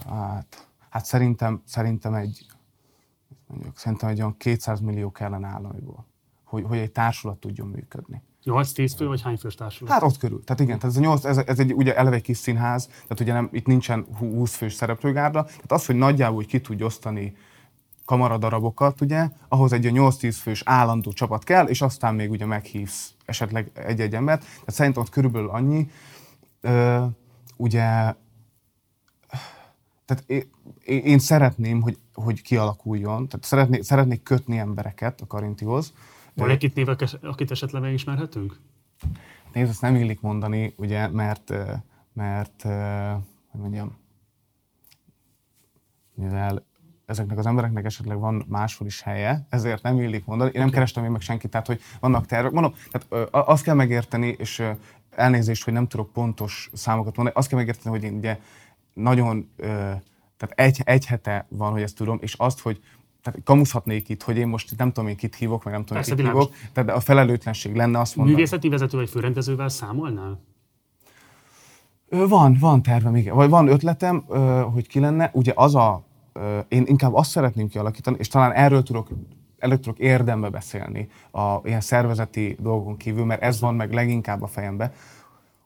hát, hát szerintem, szerintem egy mondjuk, szerintem egy olyan 200 millió kellene államiból, hogy, hogy egy társulat tudjon működni. 8-10 fő, vagy hány fős társulat? Hát ott körül. Tehát igen, tehát ez, a 8, ez, ez egy ugye eleve egy kis színház, tehát ugye nem, itt nincsen 20 fős szereplőgárda, tehát az, hogy nagyjából hogy ki tudj osztani kamaradarabokat, ugye, ahhoz egy 8-10 fős állandó csapat kell, és aztán még ugye meghívsz esetleg egy-egy embert. Tehát szerintem ott körülbelül annyi. Ö, ugye, tehát én, én szeretném, hogy, hogy kialakuljon, tehát szeretnék, szeretnék kötni embereket a Karintihoz. Van egy itt név, akit esetleg megismerhetünk? Nézd, ezt nem illik mondani, ugye, mert, mert hogy mondjam, mivel ezeknek az embereknek esetleg van máshol is helye, ezért nem illik mondani. Én nem kerestem én meg senkit, tehát hogy vannak tervek. Mondom, tehát azt kell megérteni, és elnézést, hogy nem tudok pontos számokat mondani, azt kell megérteni, hogy én ugye nagyon, tehát egy, egy hete van, hogy ezt tudom, és azt, hogy tehát kamuszhatnék itt, hogy én most nem tudom, én kit hívok, meg nem tudom, Persze, kit hívok, tehát a felelőtlenség lenne azt mondani. Művészeti vezető vagy főrendezővel számolnál? Van, van tervem, igen. Vagy van ötletem, hogy ki lenne. Ugye az a, én inkább azt szeretném kialakítani, és talán erről tudok, erről tudok érdembe beszélni a ilyen szervezeti dolgon kívül, mert ez van meg leginkább a fejembe,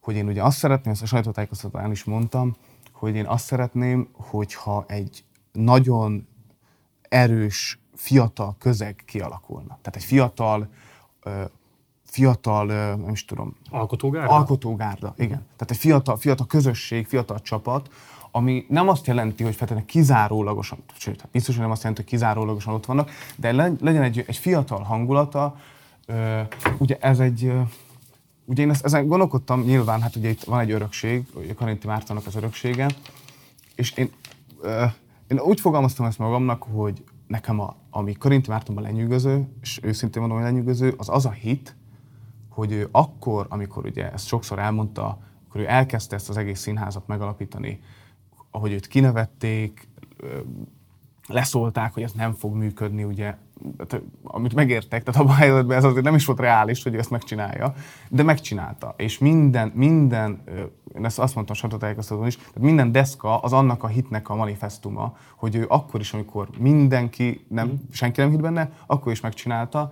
hogy én ugye azt szeretném, ezt a sajtótájékoztatón is mondtam, hogy én azt szeretném, hogyha egy nagyon erős, fiatal közeg kialakulna. Tehát egy fiatal, fiatal, nem is tudom. Alkotógárda? Alkotógárda, igen. Tehát egy fiatal, fiatal közösség, fiatal csapat, ami nem azt jelenti, hogy feltétlenül kizárólagosan, sőt, hát biztos, hogy nem azt jelenti, hogy kizárólagosan ott vannak, de legyen egy, egy fiatal hangulata, ugye ez egy, ugye én ezt, ezen gondolkodtam, nyilván, hát ugye itt van egy örökség, a Karinti Mártonnak az öröksége, és én én úgy fogalmaztam ezt magamnak, hogy nekem, a, ami Karinti Mártonban lenyűgöző, és őszintén mondom, hogy lenyűgöző, az az a hit, hogy ő akkor, amikor ugye ezt sokszor elmondta, akkor ő elkezdte ezt az egész színházat megalapítani, ahogy őt kinevették, leszólták, hogy ez nem fog működni, ugye, amit megértek, tehát abban a helyzetben ez azért nem is volt reális, hogy ő ezt megcsinálja, de megcsinálta. És minden, minden, én ezt azt mondtam sajtótájékoztatón is, tehát minden deszka az annak a hitnek a manifestuma, hogy ő akkor is, amikor mindenki, nem, mm. senki nem hitt benne, akkor is megcsinálta.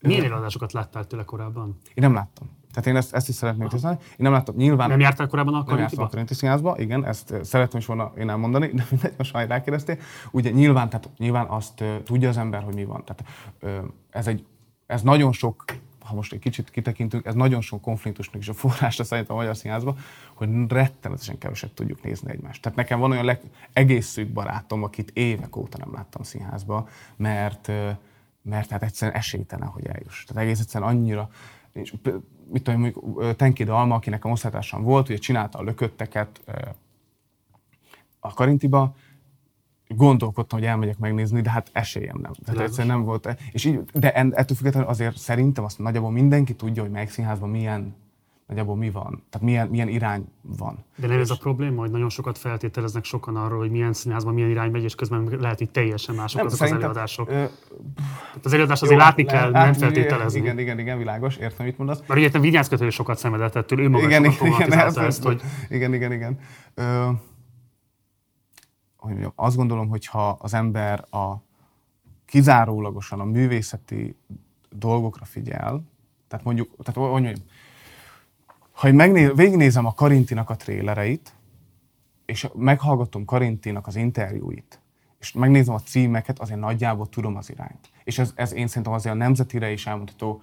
Milyen előadásokat láttál tőle korábban? Én nem láttam. Tehát én ezt, ezt is szeretném tisztelni. Én nem láttam, nyilván... Nem jártál korábban a Nem a Karinti Színházba, igen, ezt szeretném is volna én elmondani, de mindegy, most majd rákérdeztél. Ugye nyilván, tehát nyilván azt uh, tudja az ember, hogy mi van. Tehát uh, ez, egy, ez nagyon sok ha most egy kicsit kitekintünk, ez nagyon sok konfliktusnak is a forrása szerint a Magyar Színházban, hogy rettenetesen keveset tudjuk nézni egymást. Tehát nekem van olyan leg, egész szűk barátom, akit évek óta nem láttam színházba, mert, mert hát egyszerűen esélytelen, hogy eljuss. Tehát egész egyszerűen annyira, és mit tudom, mondjuk Tenki Dalma, aki nekem osztálytársam volt, ugye csinálta a lökötteket a Karintiba, gondolkodtam, hogy elmegyek megnézni, de hát esélyem nem. Tehát egyszerűen nem volt. És így, de ettől függetlenül azért szerintem azt nagyjából mindenki tudja, hogy melyik színházban milyen nagyjából mi van, tehát milyen, milyen irány van. De nem ez a probléma, hogy nagyon sokat feltételeznek sokan arról, hogy milyen színházban milyen irány megy, és közben lehet, hogy teljesen mások nem, azok az előadások. Ö, tehát az előadás azért jó, látni kell, nem feltételezni. Igen, igen, igen, világos, értem, mit mondasz. Mert ugye te vigyázkötő sokat szenvedett ettől, ő maga igen, igen, igen, ezt, ezt, hogy... Igen, igen, igen. Ö, hogy mondjam, azt gondolom, hogy ha az ember a kizárólagosan a művészeti dolgokra figyel, tehát mondjuk, tehát hogy mondjam, ha én megnéz, végignézem a Karintinak a trélereit, és meghallgatom Karintinak az interjúit, és megnézem a címeket, azért nagyjából tudom az irányt. És ez, ez én szerintem azért a nemzetire is elmondható,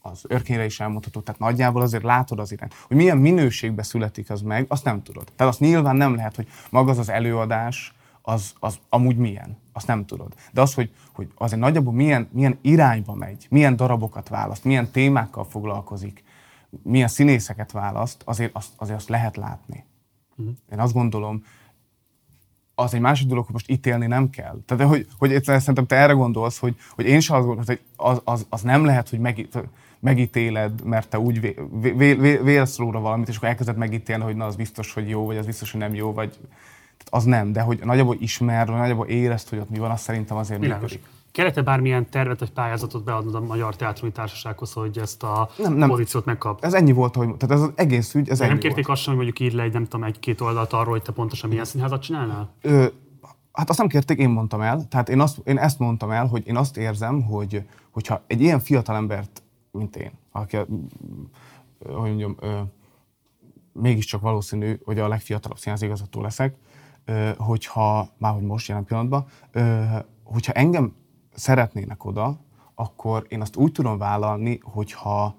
az örkényre is elmondható, tehát nagyjából azért látod az irányt. Hogy milyen minőségbe születik az meg, azt nem tudod. Tehát azt nyilván nem lehet, hogy maga az az előadás, az, az amúgy milyen, azt nem tudod. De az, hogy, hogy azért nagyjából milyen, milyen irányba megy, milyen darabokat választ, milyen témákkal foglalkozik, milyen színészeket választ, azért azt, azért azt lehet látni. Uh-huh. Én azt gondolom, az egy másik dolog, hogy most ítélni nem kell. Tehát, hogy, hogy egyszerűen szerintem te erre gondolsz, hogy, hogy én sem azt gondolom, hogy az, az, az nem lehet, hogy meg, megítéled, mert te úgy vé, vé, vé, vélsz róla valamit, és akkor elkezded megítélni, hogy na, az biztos, hogy jó, vagy az biztos, hogy nem jó, vagy az nem, de hogy nagyjából ismer, nagyjából érezt, hogy ott mi van, az szerintem azért Világos. működik. Kellett-e bármilyen tervet vagy pályázatot beadnod a Magyar Teátrumi Társasághoz, hogy ezt a nem, nem. pozíciót megkap? Ez ennyi volt, hogy, tehát ez az egész ügy, ez de nem kérték azt sem, hogy mondjuk írd le egy, nem tudom, egy-két oldalt arról, hogy te pontosan milyen színházat csinálnál? Ö, hát azt nem kérték, én mondtam el. Tehát én, azt, én ezt mondtam el, hogy én azt érzem, hogy hogyha egy ilyen fiatal embert, mint én, aki, hogy mondjam, ö, mégiscsak valószínű, hogy a legfiatalabb színházigazgató leszek, hogyha, már hogy most jelen pillanatban, hogyha engem szeretnének oda, akkor én azt úgy tudom vállalni, hogyha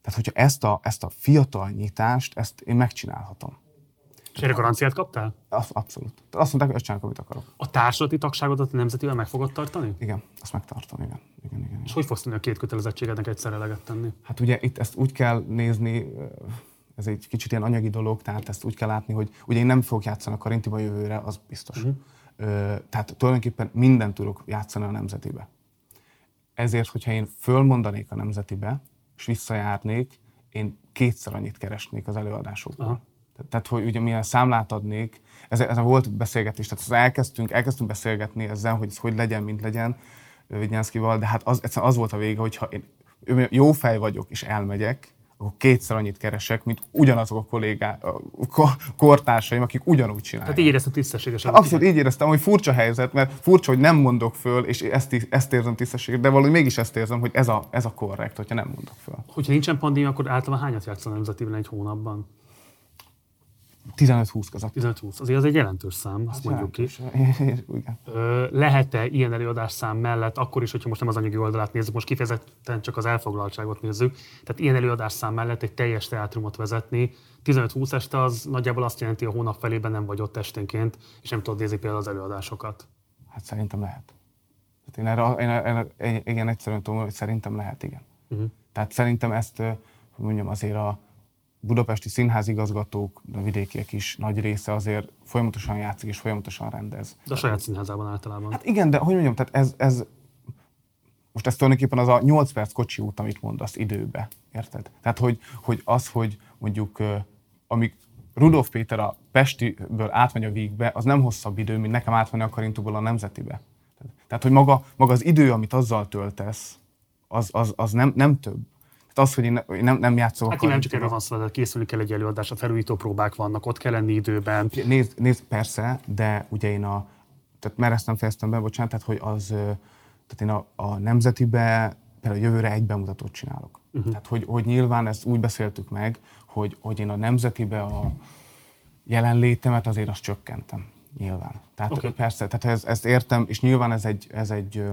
tehát, hogyha ezt a, ezt a fiatal nyitást, ezt én megcsinálhatom. És erre garanciát kaptál? Az, abszolút. Azt mondták, hogy ezt csinálok, amit akarok. A társadalmi tagságodat nemzetivel meg fogod tartani? Igen, azt megtartom, igen. igen, igen, igen. És hogy fogsz tudni a két kötelezettségednek egyszerre eleget tenni? Hát ugye itt ezt úgy kell nézni, ez egy kicsit ilyen anyagi dolog, tehát ezt úgy kell látni, hogy ugye én nem fogok játszani a Karintiba jövőre, az biztos. Uh-huh tehát tulajdonképpen mindent tudok játszani a nemzetibe. Ezért, hogyha én fölmondanék a nemzetibe, és visszajárnék, én kétszer annyit keresnék az előadásokban. Aha. Tehát, hogy ugye milyen számlát adnék, ez, ez volt beszélgetés, tehát az elkezdtünk, elkezdtünk beszélgetni ezzel, hogy ez hogy legyen, mint legyen Vignyánszkival, de hát az, az volt a vége, hogyha én jó fej vagyok, és elmegyek, akkor kétszer annyit keresek, mint ugyanazok a kollégák, a kortársaim, akik ugyanúgy csinálják. Tehát így éreztem tisztességesen. Abszolút így éreztem, hogy furcsa helyzet, mert furcsa, hogy nem mondok föl, és ezt, ezt érzem tisztességet, de valahogy mégis ezt érzem, hogy ez a, ez a korrekt, hogyha nem mondok föl. Hogyha nincsen pandémia, akkor általában hányat játszol nemzetében egy hónapban? 15-20 között. 15-20, azért az egy jelentős szám, azt hát mondjuk jelentős. ki. Lehet-e ilyen előadás szám mellett, akkor is, hogyha most nem az anyagi oldalát nézzük, most kifejezetten csak az elfoglaltságot nézzük, tehát ilyen előadás szám mellett egy teljes teátrumot vezetni, 15-20 este az nagyjából azt jelenti, a hónap felében nem vagy ott esténként, és nem tudod nézni például az előadásokat. Hát szerintem lehet. Hát én erre, én erre, igen, egyszerűen tudom, hogy szerintem lehet, igen. Uh-huh. Tehát szerintem ezt, hogy mondjam, azért a, budapesti színházigazgatók, a vidékiek is nagy része azért folyamatosan játszik és folyamatosan rendez. De a saját színházában általában. Hát igen, de hogy mondjam, tehát ez, ez most ez tulajdonképpen az a 8 perc kocsi út, amit mondasz időbe, érted? Tehát, hogy, hogy az, hogy mondjuk, amíg Rudolf Péter a Pestiből átmegy a Vígbe, az nem hosszabb idő, mint nekem átmenni a Karintóból a Nemzetibe. Tehát, hogy maga, maga az idő, amit azzal töltesz, az, az, az nem, nem több. Tehát az, hogy én nem, nem játszok. Hát nem csak erről van szó, készülni kell egy előadás, a felújító próbák vannak, ott kell lenni időben. Nézd, nézd persze, de ugye én a, tehát mert ezt nem fejeztem be, bocsánat, tehát hogy az, tehát én a, a nemzetibe például jövőre egy bemutatót csinálok. Uh-huh. Tehát, hogy, hogy nyilván ezt úgy beszéltük meg, hogy, hogy én a nemzetibe a jelenlétemet azért azt csökkentem. Nyilván. Tehát okay. persze, tehát ez, ezt értem, és nyilván ez egy, ez egy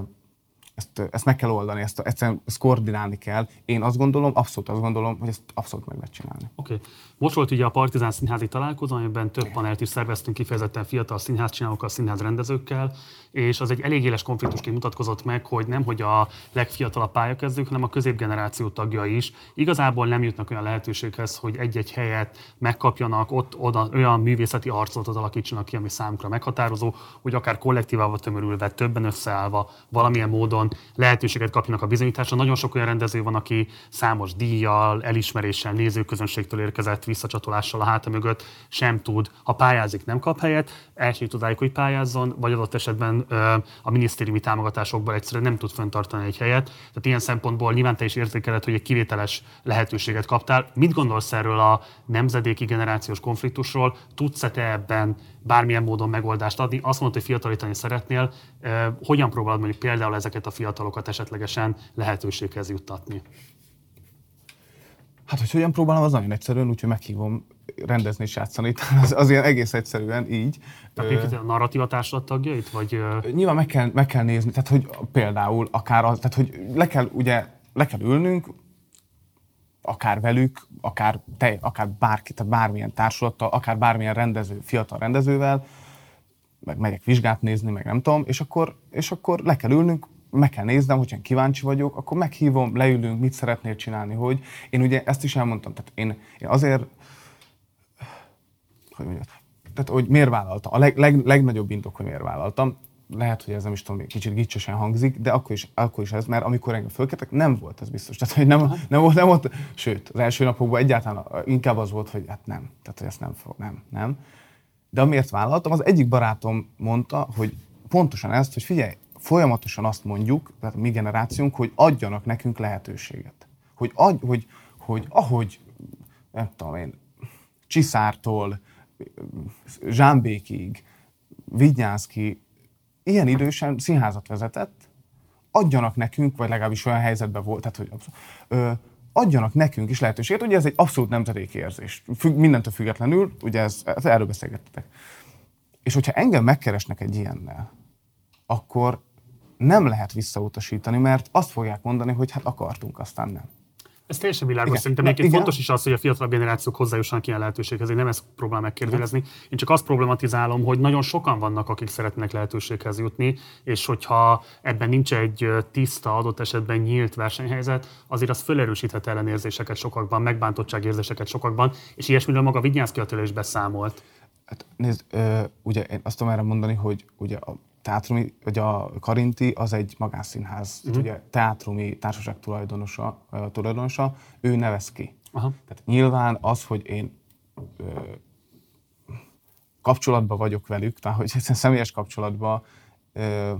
ezt, ezt meg kell oldani, ezt, egyszerűen ezt koordinálni kell. Én azt gondolom, abszolút azt gondolom, hogy ezt abszolút meg lehet csinálni. Oké. Okay. Most volt ugye a Partizán Színházi találkozó, amiben több panelt is szerveztünk kifejezetten fiatal színházcsinálókkal, színházrendezőkkel, és az egy elég éles konfliktusként mutatkozott meg, hogy nem hogy a legfiatalabb pályakezdők, hanem a középgeneráció tagja is igazából nem jutnak olyan lehetőséghez, hogy egy-egy helyet megkapjanak, ott oda, olyan művészeti arcot alakítsanak ki, ami számukra meghatározó, hogy akár kollektívával tömörülve, többen összeállva, valamilyen módon lehetőséget kapjanak a bizonyításra. Nagyon sok olyan rendező van, aki számos díjjal, elismeréssel, nézőközönségtől érkezett visszacsatolással a háta mögött sem tud, ha pályázik, nem kap helyet, el sem odáig, hogy pályázzon, vagy adott esetben a minisztériumi támogatásokból egyszerűen nem tud föntartani egy helyet. Tehát ilyen szempontból nyilván te is érzékeled, hogy egy kivételes lehetőséget kaptál. Mit gondolsz erről a nemzedéki generációs konfliktusról? Tudsz-e te ebben bármilyen módon megoldást adni? Azt mondod, hogy fiatalítani szeretnél. Hogyan próbálod mondjuk például ezeket a fiatalokat esetlegesen lehetőséghez juttatni? Hát, hogy hogyan próbálom, az nagyon egyszerűen, úgyhogy meghívom rendezni és játszani. Az, az ilyen egész egyszerűen így. Tehát a narratíva társulat tagjait? Vagy... Nyilván meg kell, meg kell nézni, tehát hogy például akár az, tehát hogy le kell ugye, le kell ülnünk, akár velük, akár, te, akár bárki, tehát bármilyen társulattal, akár bármilyen rendező, fiatal rendezővel, meg megyek vizsgát nézni, meg nem tudom, és akkor, és akkor le kell ülnünk, meg kell néznem, hogyha kíváncsi vagyok, akkor meghívom, leülünk, mit szeretnél csinálni, hogy én ugye ezt is elmondtam, tehát én, én azért, hogy mondjam, tehát hogy miért vállaltam, a leg, leg, legnagyobb indok, hogy miért vállaltam, lehet, hogy ez nem is tudom, kicsit gicsösen hangzik, de akkor is, akkor is ez, mert amikor engem fölkértek, nem volt ez biztos. Tehát, hogy nem, nem, volt, nem volt, sőt, az első napokban egyáltalán inkább az volt, hogy hát nem, tehát hogy ezt nem fog, nem, nem. De amiért vállaltam, az egyik barátom mondta, hogy pontosan ezt, hogy figyelj, folyamatosan azt mondjuk, tehát a mi generációnk, hogy adjanak nekünk lehetőséget. Hogy, adj, hogy, hogy ahogy, nem tudom én, Csiszártól, Zsámbékig, Vignyánszki, ilyen idősen színházat vezetett, adjanak nekünk, vagy legalábbis olyan helyzetben volt, tehát hogy ö, adjanak nekünk is lehetőséget. Ugye ez egy abszolút nemzedéki érzés. Függ, mindentől függetlenül, ugye ez, ez erről beszélgettetek. És hogyha engem megkeresnek egy ilyennel, akkor nem lehet visszautasítani, mert azt fogják mondani, hogy hát akartunk, aztán nem. Ez teljesen világos. Igen. Szerintem egyébként fontos is az, hogy a fiatalabb generációk hozzájussanak ilyen lehetőséghez. Én nem ezt próbálom megkérdőjelezni. Én csak azt problematizálom, hogy nagyon sokan vannak, akik szeretnek lehetőséghez jutni, és hogyha ebben nincs egy tiszta, adott esetben nyílt versenyhelyzet, azért az felerősíthet ellenérzéseket sokakban, megbántottságérzéseket sokakban, és ilyesmiről maga Vigyánszki Attila is beszámolt. Hát nézd, ö, ugye én azt tudom erre mondani, hogy ugye a teátrumi, vagy a Karinti az egy magánszínház, uh-huh. ugye teátrumi társaság tulajdonosa, uh, tulajdonosa, ő nevez ki. Aha. Tehát nyilván az, hogy én ö, kapcsolatban vagyok velük, tehát hogy személyes kapcsolatban, ö,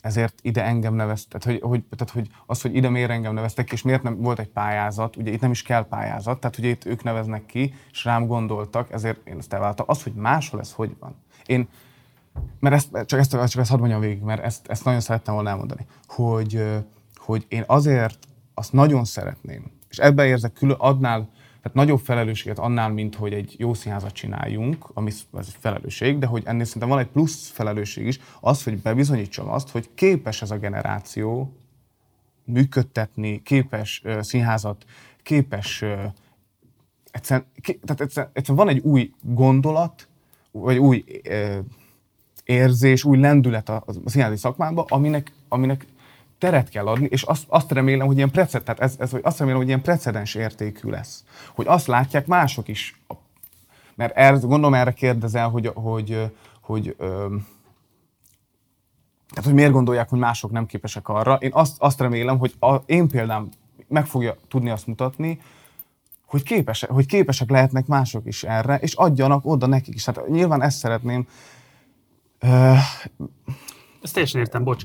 ezért ide engem neveztek, tehát hogy, hogy, tehát hogy az, hogy ide miért engem neveztek, és miért nem volt egy pályázat, ugye itt nem is kell pályázat, tehát ugye itt ők neveznek ki, és rám gondoltak, ezért én ezt elváltam. Az, hogy máshol ez hogy van. Én mert ezt, csak, ezt, csak ezt hadd mondjam végig, mert ezt, ezt nagyon szerettem volna elmondani, hogy, hogy én azért azt nagyon szeretném, és ebben érzek külön, adnál, tehát nagyobb felelősséget annál, mint hogy egy jó színházat csináljunk, ami az egy felelősség, de hogy ennél szerintem van egy plusz felelősség is, az, hogy bebizonyítsam azt, hogy képes ez a generáció működtetni, képes uh, színházat, képes uh, egyszerűen, ké, tehát egyszerűen, egyszerűen van egy új gondolat, vagy új uh, érzés, új lendület a, a színházi szakmában, aminek, aminek teret kell adni, és azt, azt remélem, hogy ilyen precedens, tehát ez, ez, hogy azt remélem, hogy ilyen precedens értékű lesz. Hogy azt látják mások is. Mert erre, gondolom erre kérdezel, hogy, hogy, hogy, hogy tehát, hogy miért gondolják, hogy mások nem képesek arra. Én azt, azt remélem, hogy a, én példám meg fogja tudni azt mutatni, hogy, képesek, hogy képesek lehetnek mások is erre, és adjanak oda nekik is. Tehát nyilván ezt szeretném, ezt teljesen értem, bocs.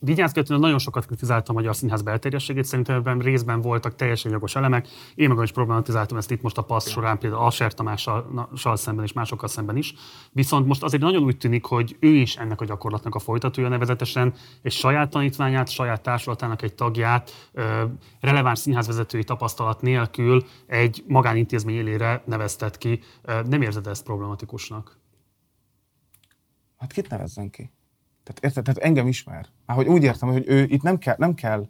Vigyázgatlanul nagyon sokat kritizáltam a magyar színház belterjességét, szerintem ebben részben voltak teljesen jogos elemek. Én magam is problematizáltam ezt itt most a passz során, például Aser Tamással szemben és másokkal szemben is. Viszont most azért nagyon úgy tűnik, hogy ő is ennek a gyakorlatnak a folytatója nevezetesen, és saját tanítványát, saját társulatának egy tagját releváns színházvezetői tapasztalat nélkül egy magánintézmény élére neveztet ki. Nem érzed ezt problematikusnak? Hát kit nevezzen ki? Tehát, érted? Tehát engem ismer. Már hogy úgy értem, hogy ő itt nem kell, nem kell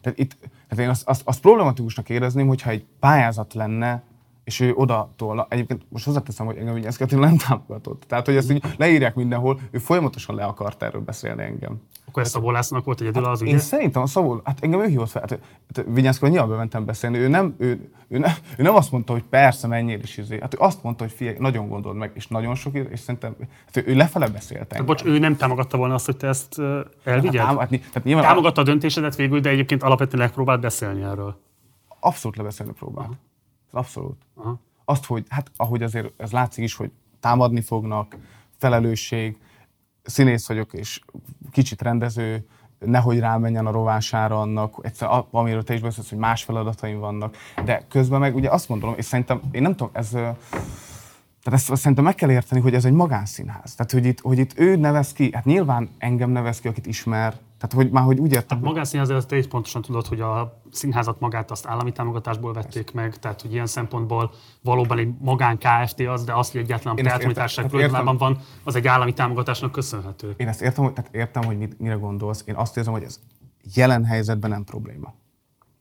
tehát itt, tehát én azt, azt, azt problematikusnak érezném, hogyha egy pályázat lenne, és ő oda tolna. Egyébként most hozzáteszem, hogy engem ezt nem támogatott. Tehát, hogy ezt így leírják mindenhol, ő folyamatosan le akart erről beszélni engem. Akkor ez Szabó Lászlónak volt egyedül hát az ugye? Én szerintem a Szabó, hát engem ő hívott fel. Hát, hát Vigyázkor nyilván mentem beszélni. Ő nem, ő, ő, nem, ő nem azt mondta, hogy persze, menjél is izé. Hát ő azt mondta, hogy figyelj, nagyon gondold meg, és nagyon sok, és szerintem hát ő, ő lefele beszélt hát, bocs, ő nem támogatta volna azt, hogy te ezt elvigyed? Hát, hát, hát nyilván támogatta a döntésedet végül, de egyébként alapvetően megpróbált beszélni erről. Abszolút lebeszélni próbált. Aha. Abszolút. Aha. Azt, hogy hát ahogy azért ez látszik is, hogy támadni fognak, felelősség, színész vagyok, és kicsit rendező, nehogy rámenjen a rovására annak, egyszer, amiről te is beszélsz, hogy más feladataim vannak, de közben meg ugye azt gondolom, és szerintem, én nem tudom, ez, tehát ezt, ezt szerintem meg kell érteni, hogy ez egy magánszínház. Tehát, hogy itt, hogy itt ő nevez ki, hát nyilván engem nevez ki, akit ismer, tehát, hogy már hogy úgy értem. Hát magánszínház, te is pontosan tudod, hogy a színházat magát azt állami támogatásból vették meg, tehát hogy ilyen szempontból valóban egy magán KFT az, de azt, hogy egyáltalán a teátrumi társaság hát van, az egy állami támogatásnak köszönhető. Én ezt értem, hogy, tehát értem, hogy mit, mire gondolsz. Én azt érzem, hogy ez jelen helyzetben nem probléma.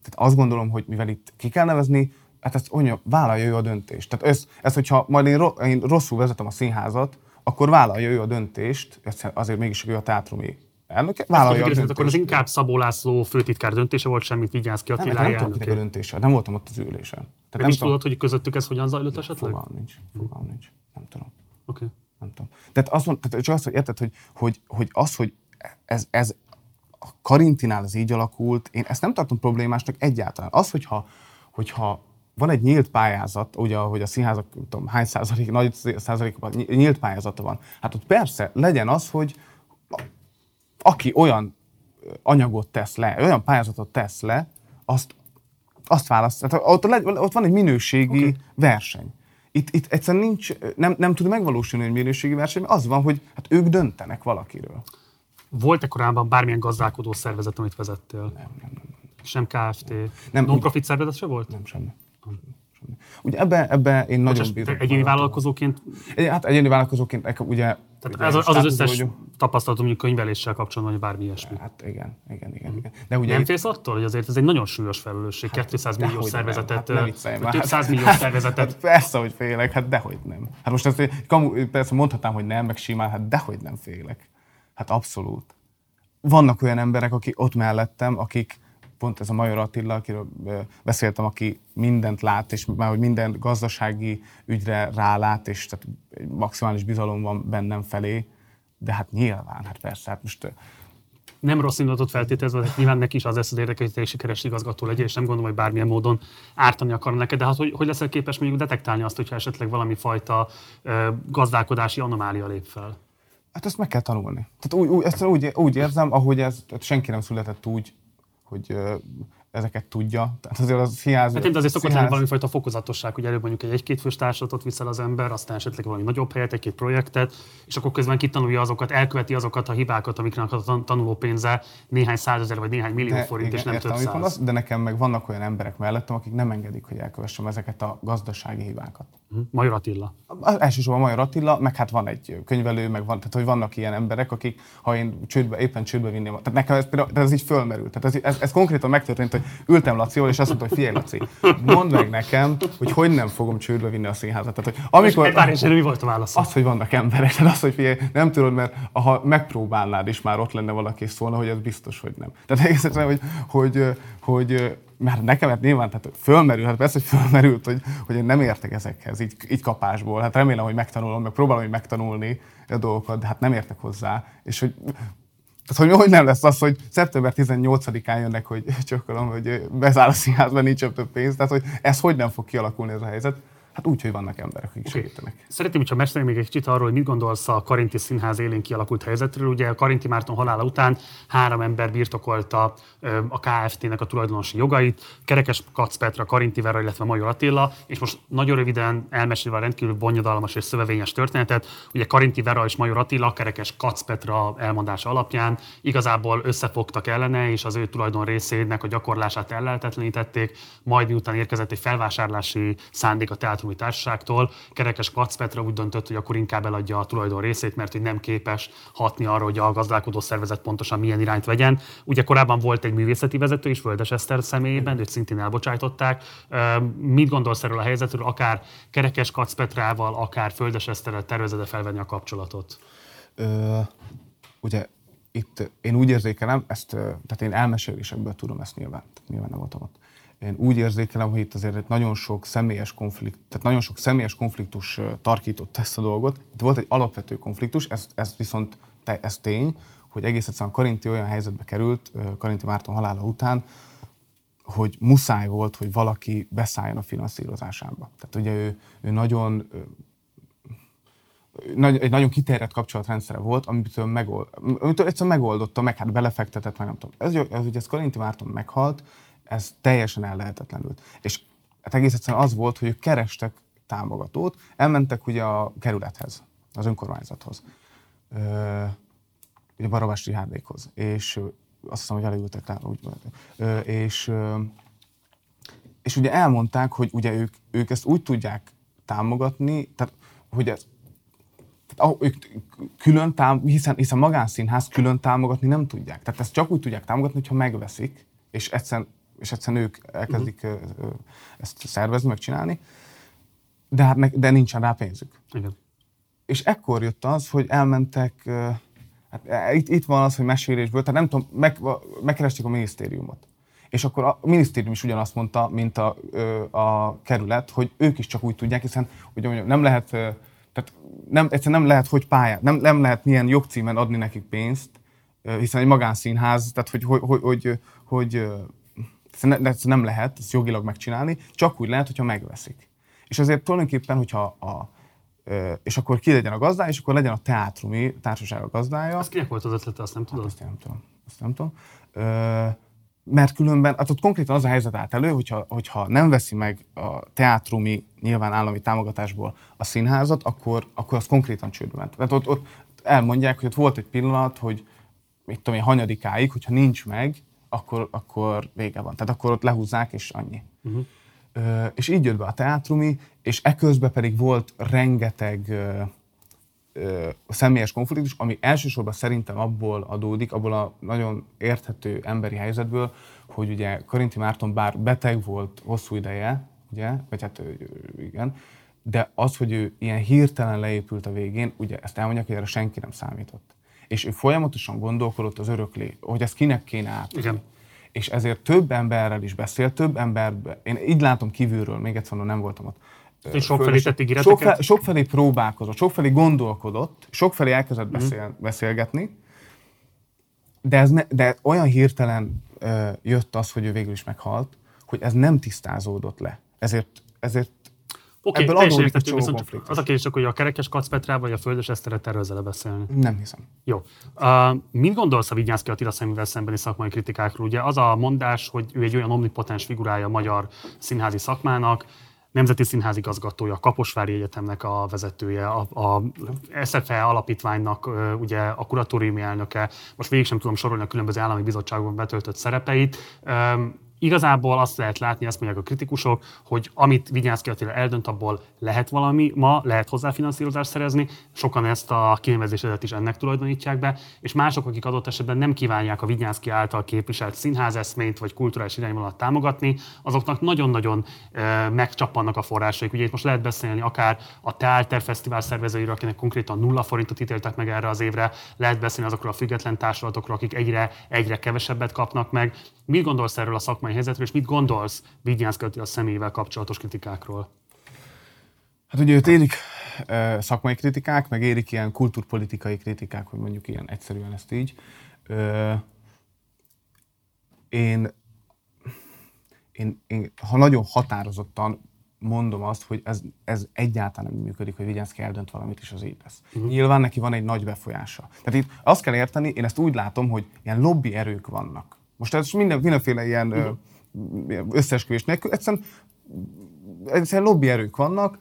Tehát azt gondolom, hogy mivel itt ki kell nevezni, hát ezt anya, vállalja ő a döntést. Tehát ez, ez hogyha majd én, ro, én rosszul vezetem a színházat, akkor vállalja ő a döntést, azért mégis ő a teátrumi elnöke, vállalja a. Akkor az inkább Szabó László főtitkár döntése volt, semmit vigyáz ki Attilája Nem, nem tudom, a döntése, nem voltam ott az ülésen. Tehát nem is tudod, hogy közöttük ez hogyan zajlott esetleg? Fogalm nincs, fogalm nincs, nem tudom. Oké. Okay. Nem tudom. Tehát azt mond, tehát csak azt, hogy érted, hogy, hogy, hogy az, hogy ez, ez a Karintinál ez így alakult, én ezt nem tartom problémásnak egyáltalán. Az, hogyha, hogyha van egy nyílt pályázat, ugye, hogy a színházak, tudom, hány százalék, nagy százalékban nyílt pályázata van. Hát ott persze legyen az, hogy aki olyan anyagot tesz le, olyan pályázatot tesz le, azt, azt választ. Tehát ott, ott van egy minőségi okay. verseny. Itt, itt egyszerűen nincs, nem, nem tud megvalósulni egy minőségi verseny, mert az van, hogy hát ők döntenek valakiről. Volt-e korábban bármilyen gazdálkodó szervezet, amit vezettél? Nem, nem, nem. Sem KFT? Nem, Non-profit szervezet se volt? Nem, semmi. Ugye ebbe, ebbe én nagyon bízok. Egyéni vállalkozóként? Hát egyéni vállalkozóként ugye... Tehát ugye, az, az, az összes. Tapasztalatom, hogy könyveléssel kapcsolatban, vagy bármi ilyesmi. Hát igen, igen, igen. igen. De ugye nem félsz attól, hogy azért ez egy nagyon súlyos felelősség, hát, 200 millió szervezetet, nem, hát nem több 100 millió szervezetet. Hát persze, hogy félek, hát dehogy nem. Hát most ezt kamu, persze mondhatnám, hogy nem, meg simán, hát dehogy nem félek. Hát abszolút. Vannak olyan emberek, akik ott mellettem, akik, pont ez a Major Attila, akiről beszéltem, aki mindent lát, és már hogy minden gazdasági ügyre rálát, és tehát maximális bizalom van bennem felé, de hát nyilván, hát persze, hát most nem rossz indulatot feltételezve, hogy nyilván neki is az lesz az érdeke, hogy te egy sikeres igazgató legyél, és nem gondolom, hogy bármilyen módon ártani akar neked, de hát hogy, hogy leszel képes mondjuk detektálni azt, hogyha esetleg valami fajta gazdálkodási anomália lép fel? Hát ezt meg kell tanulni. Tehát úgy, úgy, ezt úgy, úgy érzem, ahogy ez, senki nem született úgy, hogy ezeket tudja. Tehát azért az hiáz... Hát azért szokott lenni valami fajta fokozatosság, hogy előbb mondjuk egy egy-két fős társadalmat viszel az ember, aztán esetleg valami nagyobb helyet, egy-két projektet, és akkor közben kitanulja azokat, elköveti azokat a hibákat, amiknek a tanuló pénze néhány százezer vagy néhány millió de, forint, igen, és nem értem, több száz. Mondasz, de nekem meg vannak olyan emberek mellettem, akik nem engedik, hogy elkövessem ezeket a gazdasági hibákat. Mhm. Major Attila. Elsősorban Major Attila, meg hát van egy könyvelő, meg van, tehát hogy vannak ilyen emberek, akik, ha én csődbe, éppen csődbe vinném, tehát nekem ez, például, ez így fölmerült. Tehát ez, ez, ez konkrétan megtörtént, hogy ültem Lacival, és azt mondta, hogy figyelj Laci, mondd meg nekem, hogy hogy nem fogom csődbe vinni a színházat. Tehát, hogy amikor, Most, mi volt a válasz? Az, hogy vannak emberek, tehát az, hogy figyelj, nem tudod, mert ha megpróbálnád, és már ott lenne valaki szólna, hogy ez biztos, hogy nem. Tehát egész hogy, hogy, hogy mert nekem hát nyilván tehát fölmerül, hát persze, hogy fölmerült, hogy, hogy én nem értek ezekhez, így, így kapásból. Hát remélem, hogy megtanulom, meg próbálom hogy megtanulni a dolgokat, de hát nem értek hozzá. És hogy tehát, hogy, hogy nem lesz az, hogy szeptember 18-án jönnek, hogy csökkolom, hogy bezáll a színházban, nincs több pénz. Tehát, hogy ez hogy nem fog kialakulni ez a helyzet. Hát úgy, hogy vannak emberek, akik okay. segítenek. Szeretném, hogyha mesélni még egy kicsit arról, hogy mit gondolsz a Karinti Színház élén kialakult helyzetről. Ugye a Karinti Márton halála után három ember birtokolta a KFT-nek a tulajdonosi jogait, Kerekes Kac Petra, Karinti Vera, illetve Major Attila, és most nagyon röviden elmesélve a rendkívül bonyodalmas és szövevényes történetet, ugye Karinti Vera és Major Attila, Kerekes Kac Petra elmondása alapján igazából összefogtak ellene, és az ő tulajdon részének a gyakorlását ellehetetlenítették, majd miután érkezett egy felvásárlási szándék a teátrumi társaságtól, Kerekes Kac Petra úgy döntött, hogy akkor inkább eladja a tulajdon részét, mert hogy nem képes hatni arra, hogy a gazdálkodó szervezet pontosan milyen irányt vegyen. Ugye korábban volt egy művészeti vezető is, Völdes Eszter személyében, őt szintén elbocsájtották. Mit gondolsz erről a helyzetről, akár Kerekes Kac Petrával, akár Földes Eszterrel tervezed felvenni a kapcsolatot? Ö, ugye itt én úgy érzékelem, ezt, tehát én elmesélésekből tudom ezt nyilván, tehát nyilván nem voltam ott. Én úgy érzékelem, hogy itt azért nagyon sok személyes konfliktus, tehát nagyon sok személyes konfliktus tarkított ezt a dolgot. Itt volt egy alapvető konfliktus, ez, ez viszont te, ez tény, hogy egész egyszerűen Karinti olyan helyzetbe került, Karinti Márton halála után, hogy muszáj volt, hogy valaki beszálljon a finanszírozásába. Tehát ugye ő, ő nagyon egy nagyon kiterjedt kapcsolatrendszere volt, amitől, megold, amitől egyszerűen megoldotta, meg hát belefektetett, meg nem tudom. Ez, ez ugye ez Karinti Márton meghalt, ez teljesen ellehetetlenült. És hát egész egyszerűen az volt, hogy ők kerestek támogatót, elmentek ugye a kerülethez, az önkormányzathoz ugye Barabás Rihádékhoz, és azt hiszem, hogy elültek rá, úgy és, és ugye elmondták, hogy ugye ők, ők ezt úgy tudják támogatni, tehát hogy ez, tehát, ők külön tám, hiszen, hiszen magánszínház külön támogatni nem tudják. Tehát ezt csak úgy tudják támogatni, hogyha megveszik, és egyszerűen és egyszerűen ők elkezdik uh-huh. ezt szervezni, megcsinálni, de hát ne, de nincsen rá pénzük. Igen. És ekkor jött az, hogy elmentek, hát e, itt, itt van az, hogy mesélésből, tehát nem tudom, meg, megkeresték a minisztériumot. És akkor a minisztérium is ugyanazt mondta, mint a, a kerület, hogy ők is csak úgy tudják, hiszen ugye nem lehet, tehát nem, egyszerűen nem lehet, hogy pályát, nem, nem lehet milyen jogcímen adni nekik pénzt, hiszen egy magánszínház, tehát hogy, hogy, hogy, hogy, hogy ezt nem lehet ezt jogilag megcsinálni, csak úgy lehet, hogyha megveszik. És ezért tulajdonképpen, hogyha a, és akkor ki legyen a gazdája, és akkor legyen a teátrumi társaság a gazdája. Az kinek volt az ötlete, azt nem tudod? Hát azt nem tudom. Azt nem tudom. Mert különben, hát ott konkrétan az a helyzet állt elő, hogyha, hogyha nem veszi meg a teátrumi, nyilván állami támogatásból a színházat, akkor, akkor az konkrétan csődbe ment. Tehát ott, ott elmondják, hogy ott volt egy pillanat, hogy mit tudom én, hanyadikáig, hogyha nincs meg, akkor, akkor vége van. Tehát akkor ott lehúzzák, és annyi. Uh-huh. Ö, és így jött be a teátrumi, és eközben pedig volt rengeteg ö, ö, személyes konfliktus, ami elsősorban szerintem abból adódik, abból a nagyon érthető emberi helyzetből, hogy ugye Karinti Márton bár beteg volt hosszú ideje, ugye, vagy hát igen, de az, hogy ő ilyen hirtelen leépült a végén, ugye ezt elmondják, hogy erre senki nem számított és ő folyamatosan gondolkodott az öröklé, hogy ezt kinek kéne át. Igen. És ezért több emberrel is beszélt, több ember, én így látom kívülről, még egyszer mondom, nem voltam ott. És sokfelé tett ígéreteket? Sok, felé próbálkozott, sokfelé gondolkodott, sokfelé elkezdett mm. beszél, beszélgetni, de, ez ne, de olyan hirtelen uh, jött az, hogy ő végül is meghalt, hogy ez nem tisztázódott le. Ezért, ezért okay, Ebből adódik egy viszont Az a kérdés, hogy a kerekes Kacpetrával vagy a földes Eszteret tervezel beszélni? Nem hiszem. Jó. Uh, mit gondolsz a Vigyánszki Attila szemével szembeni szakmai kritikákról? Ugye az a mondás, hogy ő egy olyan omnipotens figurája a magyar színházi szakmának, Nemzeti Színházi igazgatója, Kaposvári Egyetemnek a vezetője, a, a SFE alapítványnak ugye a kuratóriumi elnöke, most végig sem tudom sorolni a különböző állami bizottságokban betöltött szerepeit. Igazából azt lehet látni, azt mondják a kritikusok, hogy amit Vigyánszki Attila eldönt, abból lehet valami ma, lehet hozzá finanszírozást szerezni, sokan ezt a kinevezésedet is ennek tulajdonítják be, és mások, akik adott esetben nem kívánják a Vigyánszki által képviselt színházeszményt vagy kulturális irányvonalat támogatni, azoknak nagyon-nagyon e, megcsappannak a forrásaik. Ugye itt most lehet beszélni akár a Teálter Fesztivál szervezőiről, akinek konkrétan nulla forintot ítéltek meg erre az évre, lehet beszélni azokról a független társulatokról, akik egyre, egyre kevesebbet kapnak meg. Mit gondolsz erről a szakmai helyzetről, és mit gondolsz Vigyánszki a személyével kapcsolatos kritikákról? Hát ugye őt érik uh, szakmai kritikák, meg érik ilyen kulturpolitikai kritikák, hogy mondjuk ilyen egyszerűen ezt így. Uh, én, én, én, ha nagyon határozottan mondom azt, hogy ez, ez egyáltalán nem működik, hogy Vigyánszki eldönt valamit, és az így lesz. Uh-huh. Nyilván neki van egy nagy befolyása. Tehát itt azt kell érteni, én ezt úgy látom, hogy ilyen lobby erők vannak. Most ez minden, mindenféle ilyen uh-huh. összeesküvés nélkül, egyszerűen, egyszerűen lobby erők vannak,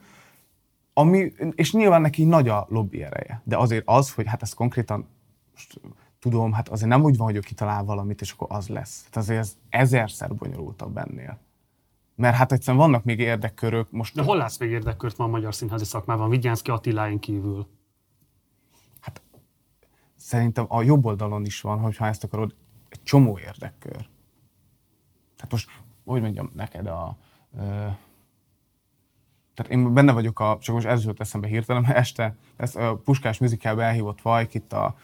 ami, és nyilván neki nagy a lobby ereje. De azért az, hogy hát ez konkrétan most, tudom, hát azért nem úgy van, hogy ő kitalál valamit, és akkor az lesz. Hát azért ez ezerszer bonyolultabb ennél. Mert hát egyszerűen vannak még érdekkörök. Most De hol látsz még érdekkört ma a magyar színházi szakmában, Vigyánszki Attiláin kívül? Hát szerintem a jobb oldalon is van, hogyha ezt akarod, egy csomó érdekkör. Tehát most, hogy mondjam neked, a, ö, tehát én benne vagyok a, csak most ez jutott eszembe hirtelen, mert este ez a Puskás műzikelbe elhívott Vajk itt a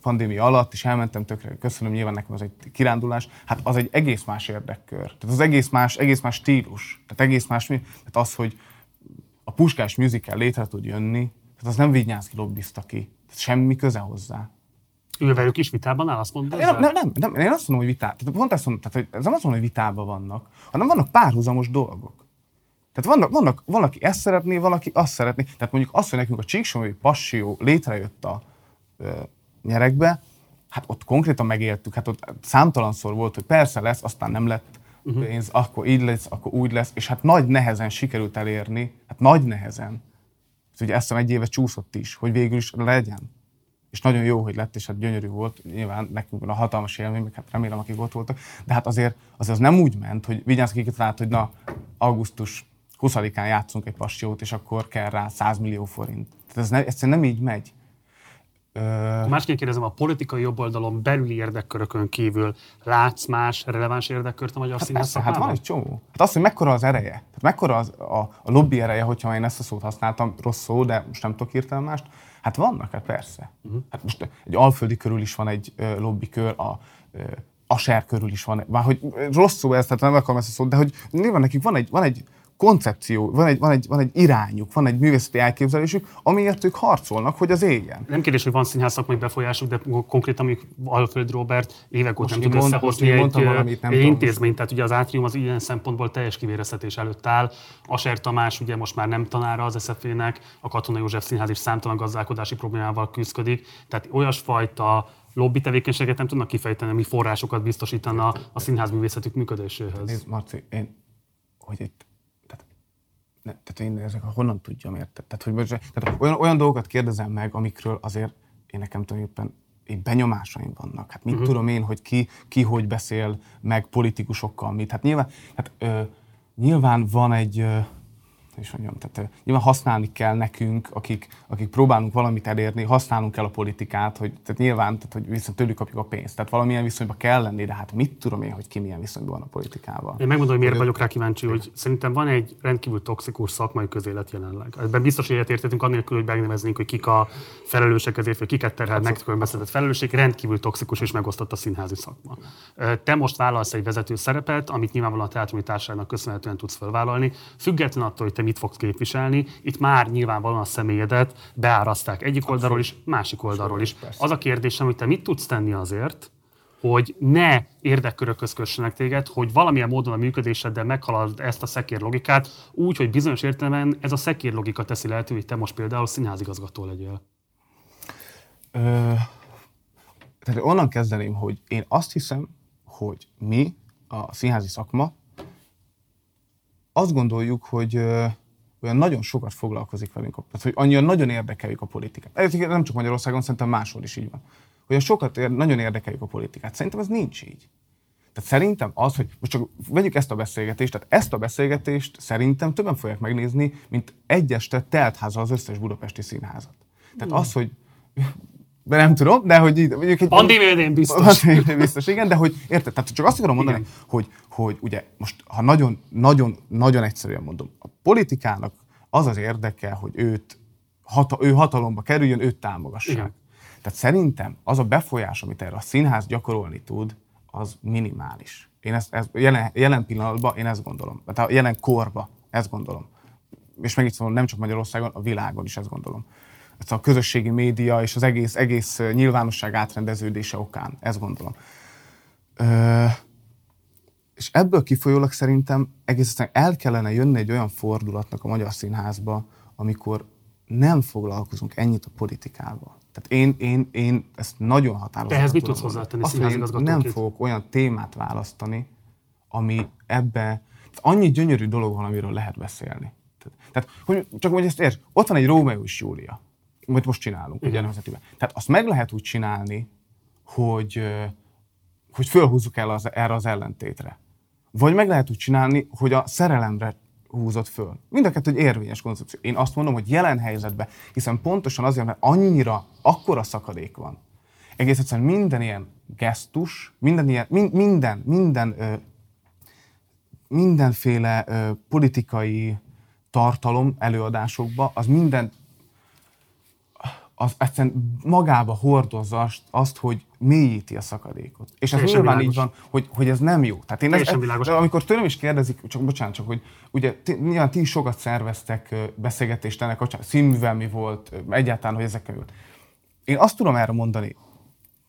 pandémia alatt, és elmentem tökre, köszönöm, nyilván nekem az egy kirándulás, hát az egy egész más érdekkör. Tehát az egész más, egész más stílus. Tehát egész más, tehát az, hogy a Puskás műzikel létre tud jönni, tehát az nem Vignyánszki lobbizta ki. Tehát semmi köze hozzá. Ő velük is vitában áll, azt mondod? Nem, nem, nem, nem, én azt mondom, hogy vitában. Tehát pont azt mondom, tehát, hogy nem azt mondom, hogy vitában vannak, hanem vannak párhuzamos dolgok. Tehát vannak, vannak, valaki ezt szeretné, valaki azt szeretné. Tehát mondjuk azt, hogy nekünk a Csíksomói Passió létrejött a ö, nyerekbe, hát ott konkrétan megéltük, hát ott számtalanszor volt, hogy persze lesz, aztán nem lett uh-huh. pénz, akkor így lesz, akkor úgy lesz, és hát nagy nehezen sikerült elérni, hát nagy nehezen. Ez ugye ezt egy éve csúszott is, hogy végül is legyen. És nagyon jó, hogy lett, és hát gyönyörű volt, nyilván nekünk a hatalmas élmény, meg hát remélem, akik ott voltak, de hát azért, az nem úgy ment, hogy Vigyánszki kitalált, hogy na, augusztus 20-án játszunk egy passiót, és akkor kell rá 100 millió forint. Tehát ez ne, egyszerűen nem így megy. Másként kérdezem, a politikai jobboldalon belüli érdekkörökön kívül látsz más releváns érdekkört a magyar hát színház hát van egy csomó. Hát az, hogy mekkora az ereje, tehát mekkora az, a, a lobby ereje, hogyha én ezt a szót használtam, rossz szó, de most nem tudok írtani mást. Hát vannak, hát persze. Uh-huh. Hát most egy alföldi körül is van egy uh, lobbykör, a uh, Aser körül is van, már hogy rossz szó ez, tehát nem akarom ezt a szót, de hogy nyilván nekik van egy, van egy koncepció, van egy, van, egy, van egy irányuk, van egy művészeti elképzelésük, amiért ők harcolnak, hogy az éljen. Nem kérdés, hogy van színház szakmai befolyásuk, de konkrétan amik Alföld Robert évek óta nem tud összehozni egy, valamit, nem egy intézményt. Tehát ugye az átrium az ilyen szempontból teljes kivéreztetés előtt áll. Aser Tamás ugye most már nem tanára az SZF-nek, a Katona József Színház is számtalan gazdálkodási problémával küzdik. Tehát olyasfajta lobby tevékenységet nem tudnak kifejteni, ami forrásokat biztosítana a színház művészetük működéséhez. Nézd, Marci, én, hogy itt ne, tehát én ezek honnan tudjam, érted? Tehát, hogy most, tehát olyan, olyan dolgokat kérdezem meg, amikről azért én nekem tulajdonképpen én benyomásaim vannak. Hát mit uh-huh. tudom én, hogy ki, ki hogy beszél meg politikusokkal, mit. Hát nyilván, hát, ö, nyilván van egy, ö, is mondjam, tehát nyilván használni kell nekünk, akik, akik próbálunk valamit elérni, használnunk kell a politikát, hogy tehát nyilván, tehát, hogy viszont tőlük kapjuk a pénzt. Tehát valamilyen viszonyban kell lenni, de hát mit tudom én, hogy ki milyen viszonyban van a politikával. Én megmondom, hogy miért hogy vagyok rá kíváncsi, hogy szerintem van egy rendkívül toxikus szakmai közélet jelenleg. Ebben biztos, hogy értetünk annélkül, hogy megneveznénk, hogy kik a felelősek ezért, vagy kiket terhel megkülönböztetett felelősség, rendkívül toxikus és megosztott a színházi szakma. Te most vállalsz egy vezető szerepet, amit nyilvánvalóan a teátrumi társaságnak köszönhetően tudsz felvállalni, független attól, hogy te mit fogsz képviselni. Itt már nyilvánvalóan a személyedet beáraszták egyik oldalról is, másik oldalról is. Az a kérdésem, hogy te mit tudsz tenni azért, hogy ne érdekkörökhöz kössenek téged, hogy valamilyen módon a működéseddel meghalad ezt a szekér logikát, úgy, hogy bizonyos értelemben ez a szekér logika teszi lehetővé, hogy te most például színházigazgató legyél. Ö, tehát onnan kezdeném, hogy én azt hiszem, hogy mi, a színházi szakma, azt gondoljuk, hogy olyan nagyon sokat foglalkozik velünk, tehát hogy annyira nagyon érdekeljük a politikát. Ez nem csak Magyarországon, szerintem máshol is így van. Hogy sokat ér, nagyon érdekeljük a politikát. Szerintem ez nincs így. Tehát szerintem az, hogy most csak vegyük ezt a beszélgetést, tehát ezt a beszélgetést szerintem többen fogják megnézni, mint egy este teltháza az összes budapesti színházat. Tehát az, hogy de nem tudom, de hogy így... Mondjuk egy, Pandémián biztos. Pandémián biztos, igen, de hogy érted, tehát csak azt akarom mondani, hogy, hogy ugye most, ha nagyon, nagyon, nagyon egyszerűen mondom, a politikának az az érdeke, hogy őt, hata, ő hatalomba kerüljön, őt támogassák. Igen. Tehát szerintem az a befolyás, amit erre a színház gyakorolni tud, az minimális. Én ezt, ezt jelen, jelen pillanatban én ezt gondolom. Tehát jelen korba ezt gondolom. És megint mondom, nem csak Magyarországon, a világon is ezt gondolom ez a közösségi média és az egész, egész nyilvánosság átrendeződése okán. Ezt gondolom. Ö, és ebből kifolyólag szerintem egészen el kellene jönni egy olyan fordulatnak a Magyar Színházba, amikor nem foglalkozunk ennyit a politikával. Tehát én, én, én ezt nagyon határozottan Ehhez mit tudsz hozzátenni Nem fogok olyan témát választani, ami ebbe... Annyi gyönyörű dolog van, amiről lehet beszélni. Tehát, tehát hogy csak hogy ezt érts, ott van egy Rómeó és Júlia amit most csinálunk, ugye nemzetiben. Tehát azt meg lehet úgy csinálni, hogy, hogy fölhúzzuk el az, erre az ellentétre. Vagy meg lehet úgy csinálni, hogy a szerelemre húzott föl. Mind a kettő egy érvényes koncepció. Én azt mondom, hogy jelen helyzetben, hiszen pontosan azért, mert annyira, akkora szakadék van. Egész egyszerűen minden ilyen gesztus, minden ilyen, min, minden, minden, ö, mindenféle ö, politikai tartalom előadásokba, az minden az egyszerűen magába hordozza azt, hogy mélyíti a szakadékot. És ez nyilván világos. így van, hogy, hogy ez nem jó. Tehát én ez, ez, amikor tőlem is kérdezik, csak bocsánat, csak hogy ugye ti, nyilván ti is sokat szerveztek beszélgetést ennek kapcsán, színművel mi volt, egyáltalán, hogy ezekkel volt. Én azt tudom erre mondani,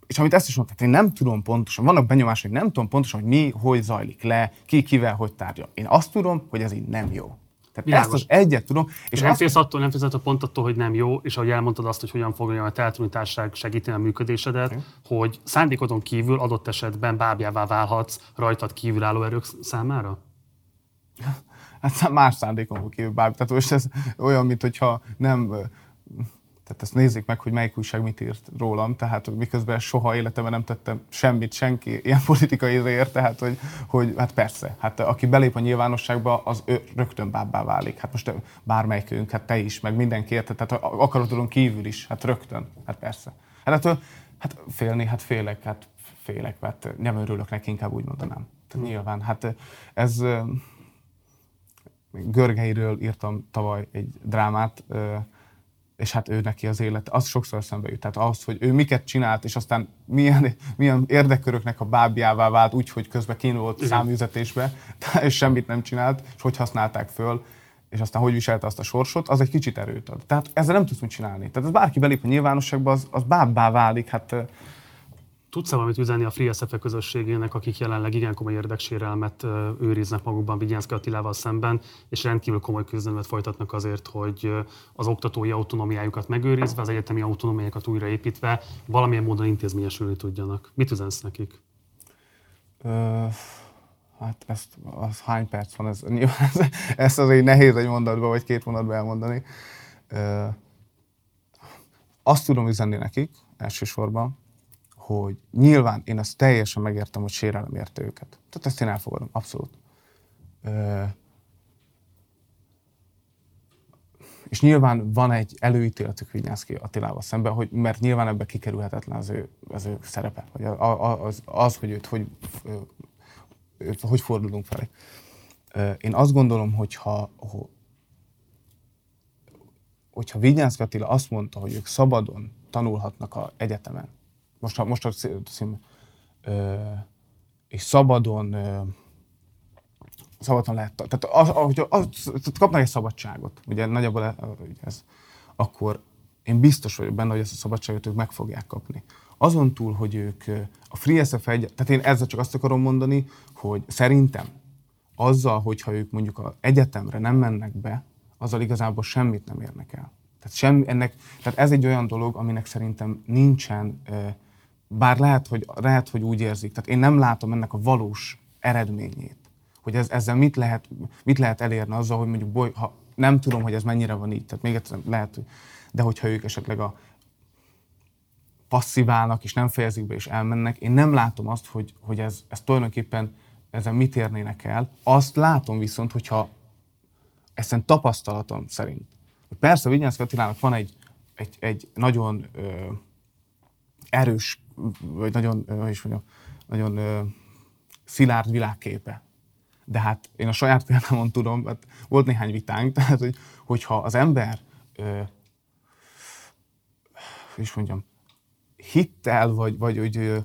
és amit ezt is mondtam, én nem tudom pontosan, vannak benyomások, hogy nem tudom pontosan, hogy mi, hogy zajlik le, ki kivel, hogy tárgya. Én azt tudom, hogy ez így nem jó. Tehát Világos. ezt az egyet tudom. És nem félsz attól, nem félsz attól pont attól, hogy nem jó, és ahogy elmondtad azt, hogy hogyan fogja a teátrumi társaság segíteni a működésedet, okay. hogy szándékodon kívül adott esetben bábjává válhatsz rajtad kívülálló erők számára? Hát más szándékon kívül báb. Tehát most ez olyan, mint hogyha nem tehát ezt nézzék meg, hogy melyik újság mit írt rólam, tehát miközben soha életemben nem tettem semmit senki ilyen politikai ért, tehát hogy, hogy hát persze, hát aki belép a nyilvánosságba, az ő rögtön bábbá válik. Hát most bármelyikünk, hát te is, meg mindenki érte, tehát akaratodon kívül is, hát rögtön, hát persze. Hát, hát, hát félni, hát félek, hát félek, hát nem örülök neki, inkább úgy mondanám. Tehát nyilván, hát ez Görgeiről írtam tavaly egy drámát, és hát ő neki az élet, az sokszor szembe jut. Tehát az, hogy ő miket csinált, és aztán milyen, milyen érdekköröknek a bábjává vált, úgy, hogy közben kín volt száműzetésbe, és semmit nem csinált, és hogy használták föl, és aztán hogy viselte azt a sorsot, az egy kicsit erőt ad. Tehát ezzel nem tudsz mit csinálni. Tehát ez bárki belép a nyilvánosságba, az, az bábbá válik. Hát Tudsz-e valamit üzenni a Free SFE közösségének, akik jelenleg igen komoly érdeksérelmet őriznek magukban Vigyánszki Attilával szemben, és rendkívül komoly küzdelmet folytatnak azért, hogy az oktatói autonómiájukat megőrizve, az egyetemi autonómiájukat újraépítve valamilyen módon intézményesülni tudjanak. Mit üzensz nekik? Ö, hát ezt, az hány perc van, ez, ez, ezt azért nehéz egy mondatba, vagy két mondatba elmondani. Ö, azt tudom üzenni nekik elsősorban, hogy nyilván én azt teljesen megértem, hogy sérelem érte őket. Tehát ezt én elfogadom, abszolút. Ö, és nyilván van egy előítéletük Vinyánszki Attilával szemben, hogy, mert nyilván ebbe kikerülhetetlen az ő, az ő szerepe, vagy az, az, hogy őt hogy, őt, hogy fordulunk felé. Én azt gondolom, hogyha, hogyha Vinyánszki Attila azt mondta, hogy ők szabadon tanulhatnak a egyetemen, most, most a cím, ö, és szabadon, ö, szabadon lehet, tehát az, az, az, az, kapnak egy szabadságot, ugye nagyjából ez, akkor én biztos vagyok benne, hogy ezt a szabadságot ők meg fogják kapni. Azon túl, hogy ők a FreeSF egy, tehát én ezzel csak azt akarom mondani, hogy szerintem azzal, hogyha ők mondjuk az egyetemre nem mennek be, azzal igazából semmit nem érnek el. Tehát, semmi, ennek, tehát ez egy olyan dolog, aminek szerintem nincsen bár lehet hogy, lehet, hogy úgy érzik. Tehát én nem látom ennek a valós eredményét. Hogy ez, ezzel mit lehet, mit lehet elérni azzal, hogy mondjuk boly, ha nem tudom, hogy ez mennyire van így, tehát még egyszer lehet, hogy, de hogyha ők esetleg a passziválnak és nem fejezik be és elmennek, én nem látom azt, hogy, hogy ez, ez tulajdonképpen ezen mit érnének el. Azt látom viszont, hogyha ezen tapasztalatom szerint. Persze Vigyánszki Attilának van egy, egy, egy nagyon ö, erős vagy nagyon, hogy is mondjam, nagyon szilárd világképe. De hát én a saját példámon tudom, hát volt néhány vitánk, tehát hogy, hogyha az ember, ö, is mondjam, hittel, vagy, vagy hogy ö,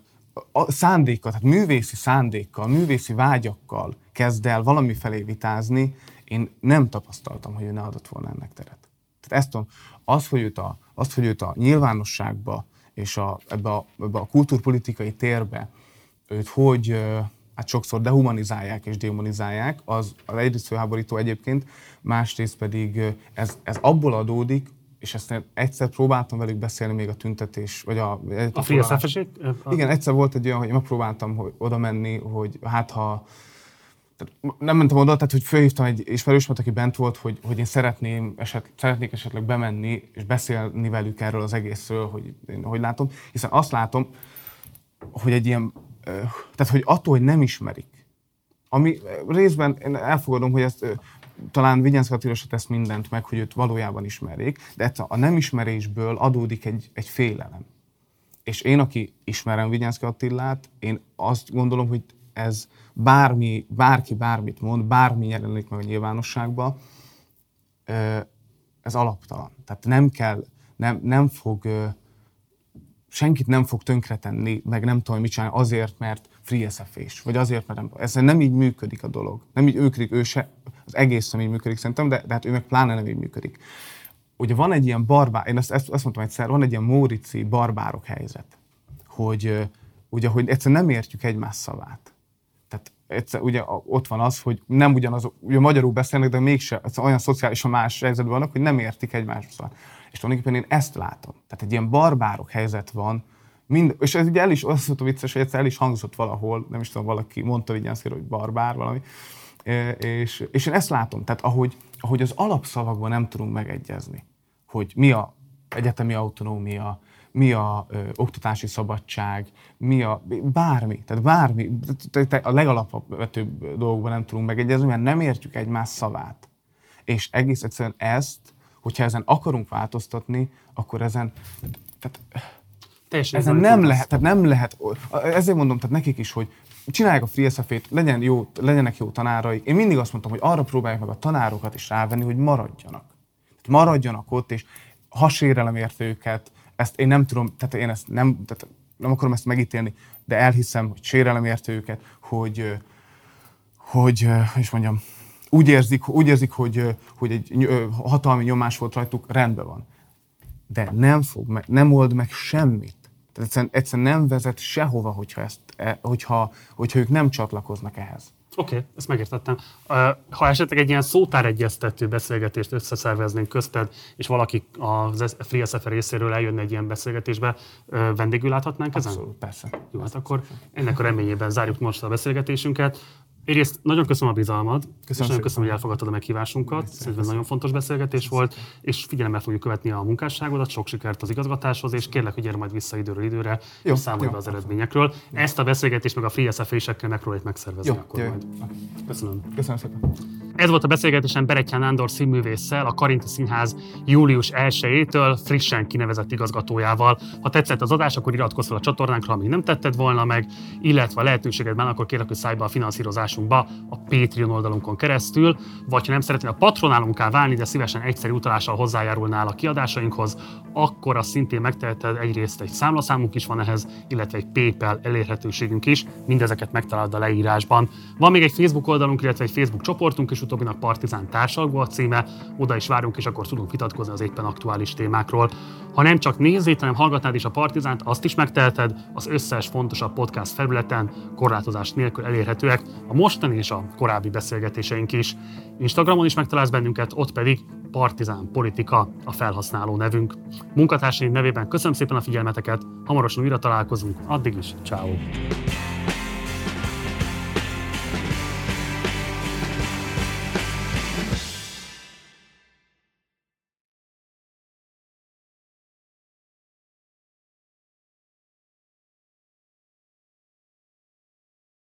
a szándékkal, tehát művészi szándékkal, művészi vágyakkal kezd el valami felé vitázni, én nem tapasztaltam, hogy ő ne adott volna ennek teret. Tehát ezt tudom, az, hogy őt a, az, hogy őt a nyilvánosságba és a, ebbe, a, ebbe a kultúrpolitikai térbe őt hogy hát sokszor dehumanizálják és demonizálják, az, az egyrészt főháborító egyébként, másrészt pedig ez, ez abból adódik, és ezt egyszer próbáltam velük beszélni még a tüntetés, vagy a... A Free Igen, egyszer volt egy olyan, hogy megpróbáltam hogy oda menni, hogy hát ha tehát nem mentem oda, tehát hogy felhívtam egy ismerősömet, aki bent volt, hogy, hogy én szeretném, eset, szeretnék esetleg bemenni és beszélni velük erről az egészről, hogy én hogy látom, hiszen azt látom, hogy egy ilyen, tehát hogy attól, hogy nem ismerik, ami részben én elfogadom, hogy ezt talán Vigyánszka Attila tesz mindent meg, hogy őt valójában ismerjék, de a nem ismerésből adódik egy, egy félelem. És én, aki ismerem Vigyánszka Attilát, én azt gondolom, hogy ez bármi, bárki bármit mond, bármi jelenik meg a nyilvánosságban, ez alaptalan. Tehát nem kell, nem, nem fog, senkit nem fog tönkretenni, meg nem tudom mit csinálni azért, mert free sf vagy azért, mert nem. Ez nem így működik a dolog. Nem így működik, ő se, az egész nem így működik szerintem, de, de hát ő meg pláne nem így működik. Ugye van egy ilyen barbár, én ezt, ezt, azt mondtam egyszer, van egy ilyen mórici barbárok helyzet, hogy ugye, hogy egyszerűen nem értjük egymás szavát egyszer, ugye ott van az, hogy nem ugyanaz, ugye magyarul beszélnek, de mégse olyan szociálisan más helyzetben vannak, hogy nem értik egymással. És tulajdonképpen én ezt látom. Tehát egy ilyen barbárok helyzet van, mind, és ez ugye el is, az volt vicces, hogy egyszer el is hangzott valahol, nem is tudom, valaki mondta Vigyánszkér, hogy barbár valami, és, és én ezt látom, tehát ahogy, ahogy az alapszavakban nem tudunk megegyezni, hogy mi a egyetemi autonómia, mi a ö, oktatási szabadság, mi a bármi, tehát bármi, a legalapvetőbb dolgokban nem tudunk megegyezni, mert nem értjük egymás szavát. És egész egyszerűen ezt, hogyha ezen akarunk változtatni, akkor ezen, tehát Teljesen ezen nem lehet, tehát nem lehet, ezért mondom, tehát nekik is, hogy csinálják a free SF-ét, legyen jó, legyenek jó tanáraik. Én mindig azt mondtam, hogy arra próbálják meg a tanárokat is rávenni, hogy maradjanak. Tehát maradjanak ott, és ha sérelem érte őket, ezt én nem tudom, tehát én ezt nem, tehát nem akarom ezt megítélni, de elhiszem, hogy sérelem érte őket, hogy, hogy, is mondjam, úgy érzik, úgy érzik hogy, hogy egy hatalmi nyomás volt rajtuk, rendben van. De nem fog meg, nem old meg semmit. Tehát egyszerűen, egyszerűen nem vezet sehova, hogyha, ezt, e- hogyha, hogyha ők nem csatlakoznak ehhez. Oké, okay, ezt megértettem. Ha esetleg egy ilyen szótáregyeztető beszélgetést összeszerveznénk közted, és valaki az Free SFR részéről eljönne egy ilyen beszélgetésbe, vendégül láthatnánk ezen? Abszolút, persze. Jó, hát akkor ennek a reményében zárjuk most a beszélgetésünket. Egyrészt nagyon köszönöm a bizalmad, és nagyon szépen. köszönöm, hogy elfogadtad a meghívásunkat. Szerintem nagyon fontos beszélgetés volt, és figyelemmel fogjuk követni a munkásságodat, sok sikert az igazgatáshoz, és kérlek, hogy gyere majd vissza időről időre, Jó, és számolj jó. be az eredményekről. Ezt a beszélgetést meg a Free SFA-sekkel megpróbáljuk megszervezni Jó, akkor jó, jó. majd. Köszönöm. Köszönöm szépen. Ez volt a beszélgetésem Berettyán Nándor színművésszel, a Karinti Színház július 1-től frissen kinevezett igazgatójával. Ha tetszett az adás, akkor iratkozz fel a csatornánkra, amíg nem tetted volna meg, illetve a lehetőséged van, akkor kérlek, hogy szállj be a finanszírozásunkba a Patreon oldalunkon keresztül, vagy ha nem szeretnél a patronálunká válni, de szívesen egyszerű utalással hozzájárulnál a kiadásainkhoz, akkor azt szintén megteheted, egyrészt egy számlaszámunk is van ehhez, illetve egy PayPal elérhetőségünk is, mindezeket megtalálod a leírásban. Van még egy Facebook oldalunk, illetve egy Facebook csoportunk, és utóbbinak Partizán társalgó a címe, oda is várunk, és akkor tudunk vitatkozni az éppen aktuális témákról. Ha nem csak nézzéd, hanem hallgatnád is a Partizánt, azt is megteheted, az összes fontosabb podcast felületen korlátozás nélkül elérhetőek, a mostani és a korábbi beszélgetéseink is. Instagramon is megtalálsz bennünket, ott pedig Partizán Politika a felhasználó nevünk. Munkatársaim nevében köszönöm szépen a figyelmeteket, hamarosan újra találkozunk, addig is, ciao.